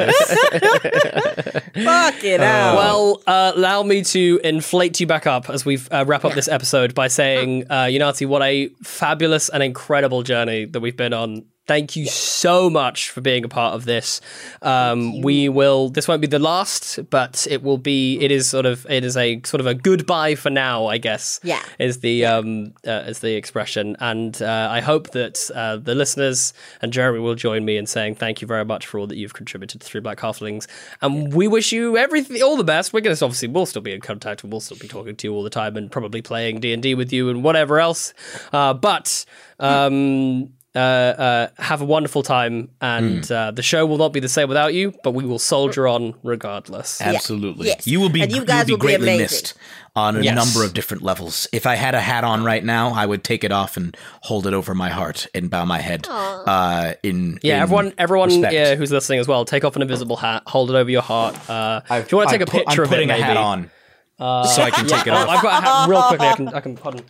this. fucking hell. Well, uh, allow me to inflate you back up as we uh, wrap up this episode by saying, uh, Unati, what a fabulous and incredible journey that we've been on Thank you so much for being a part of this. Um, we will. This won't be the last, but it will be. It is sort of. It is a sort of a goodbye for now, I guess. Yeah. Is the um uh, is the expression, and uh, I hope that uh, the listeners and Jeremy will join me in saying thank you very much for all that you've contributed to Three Black Halflings, and we wish you everything, all the best. We're gonna obviously we'll still be in contact, and we'll still be talking to you all the time, and probably playing D and D with you and whatever else. Uh, but um uh, uh, have a wonderful time, and uh, the show will not be the same without you. But we will soldier on regardless. Absolutely. Yes. You will be And you you guys will be will greatly amazing. missed on a Yes. number of different levels. If I had a hat on right now, I would take it off and hold it over my heart and bow my head. Uh, in Yeah, in everyone, everyone respect. uh, who's listening as well, take off an invisible hat, hold it over your heart. Uh, if you want to take a I put- picture I'm of it, putting a maybe. hat on, so I can take it off. I've got a hat real quickly. I can, I can. Pardon.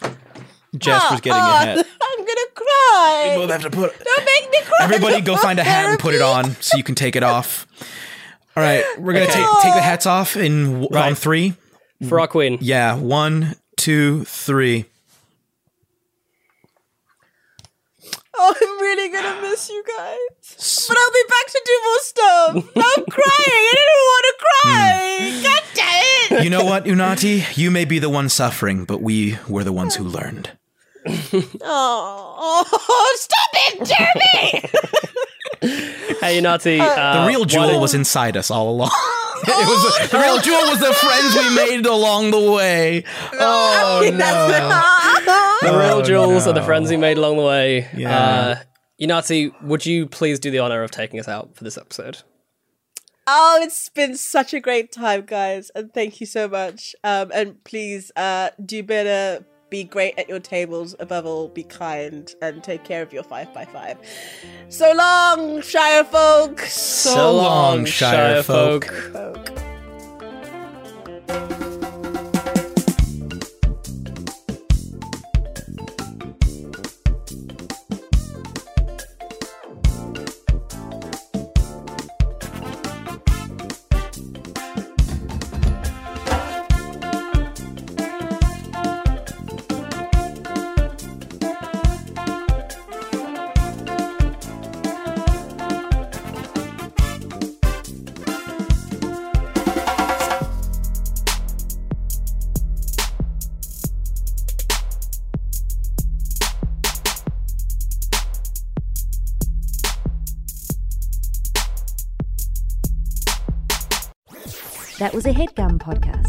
Jasper's getting a Oh, hat. I'm gonna cry. We Both have to put. Don't make me cry. Everybody, go find a hat and put it on so you can take it off. All right, we're gonna take take the hats off in w- on three. For our queen. Yeah, one, two, three. Oh, I'm really gonna miss you guys. But I'll be back to do more stuff. Now I'm crying. I didn't want to cry. Hmm. God damn it. You know what, Unati? You may be the one suffering, but we were the ones who learned. Oh, oh, stop it, Jeremy. Hey, Unati. The Uh, real jewel was inside us all along. it was the real jewel was the friends we made along the way. Oh no! the real Oh, jewels no. are the friends we made along the way. Yeah. Uh, Unati, would you please do the honor of taking us out for this episode? Oh, it's been such a great time, guys, and thank you so much. Um, and please, uh, do better. Be great at your tables. Above all, be kind and take care of your five by five. So long, Shire folk. So long, Shire folk. folk. Headgum podcast.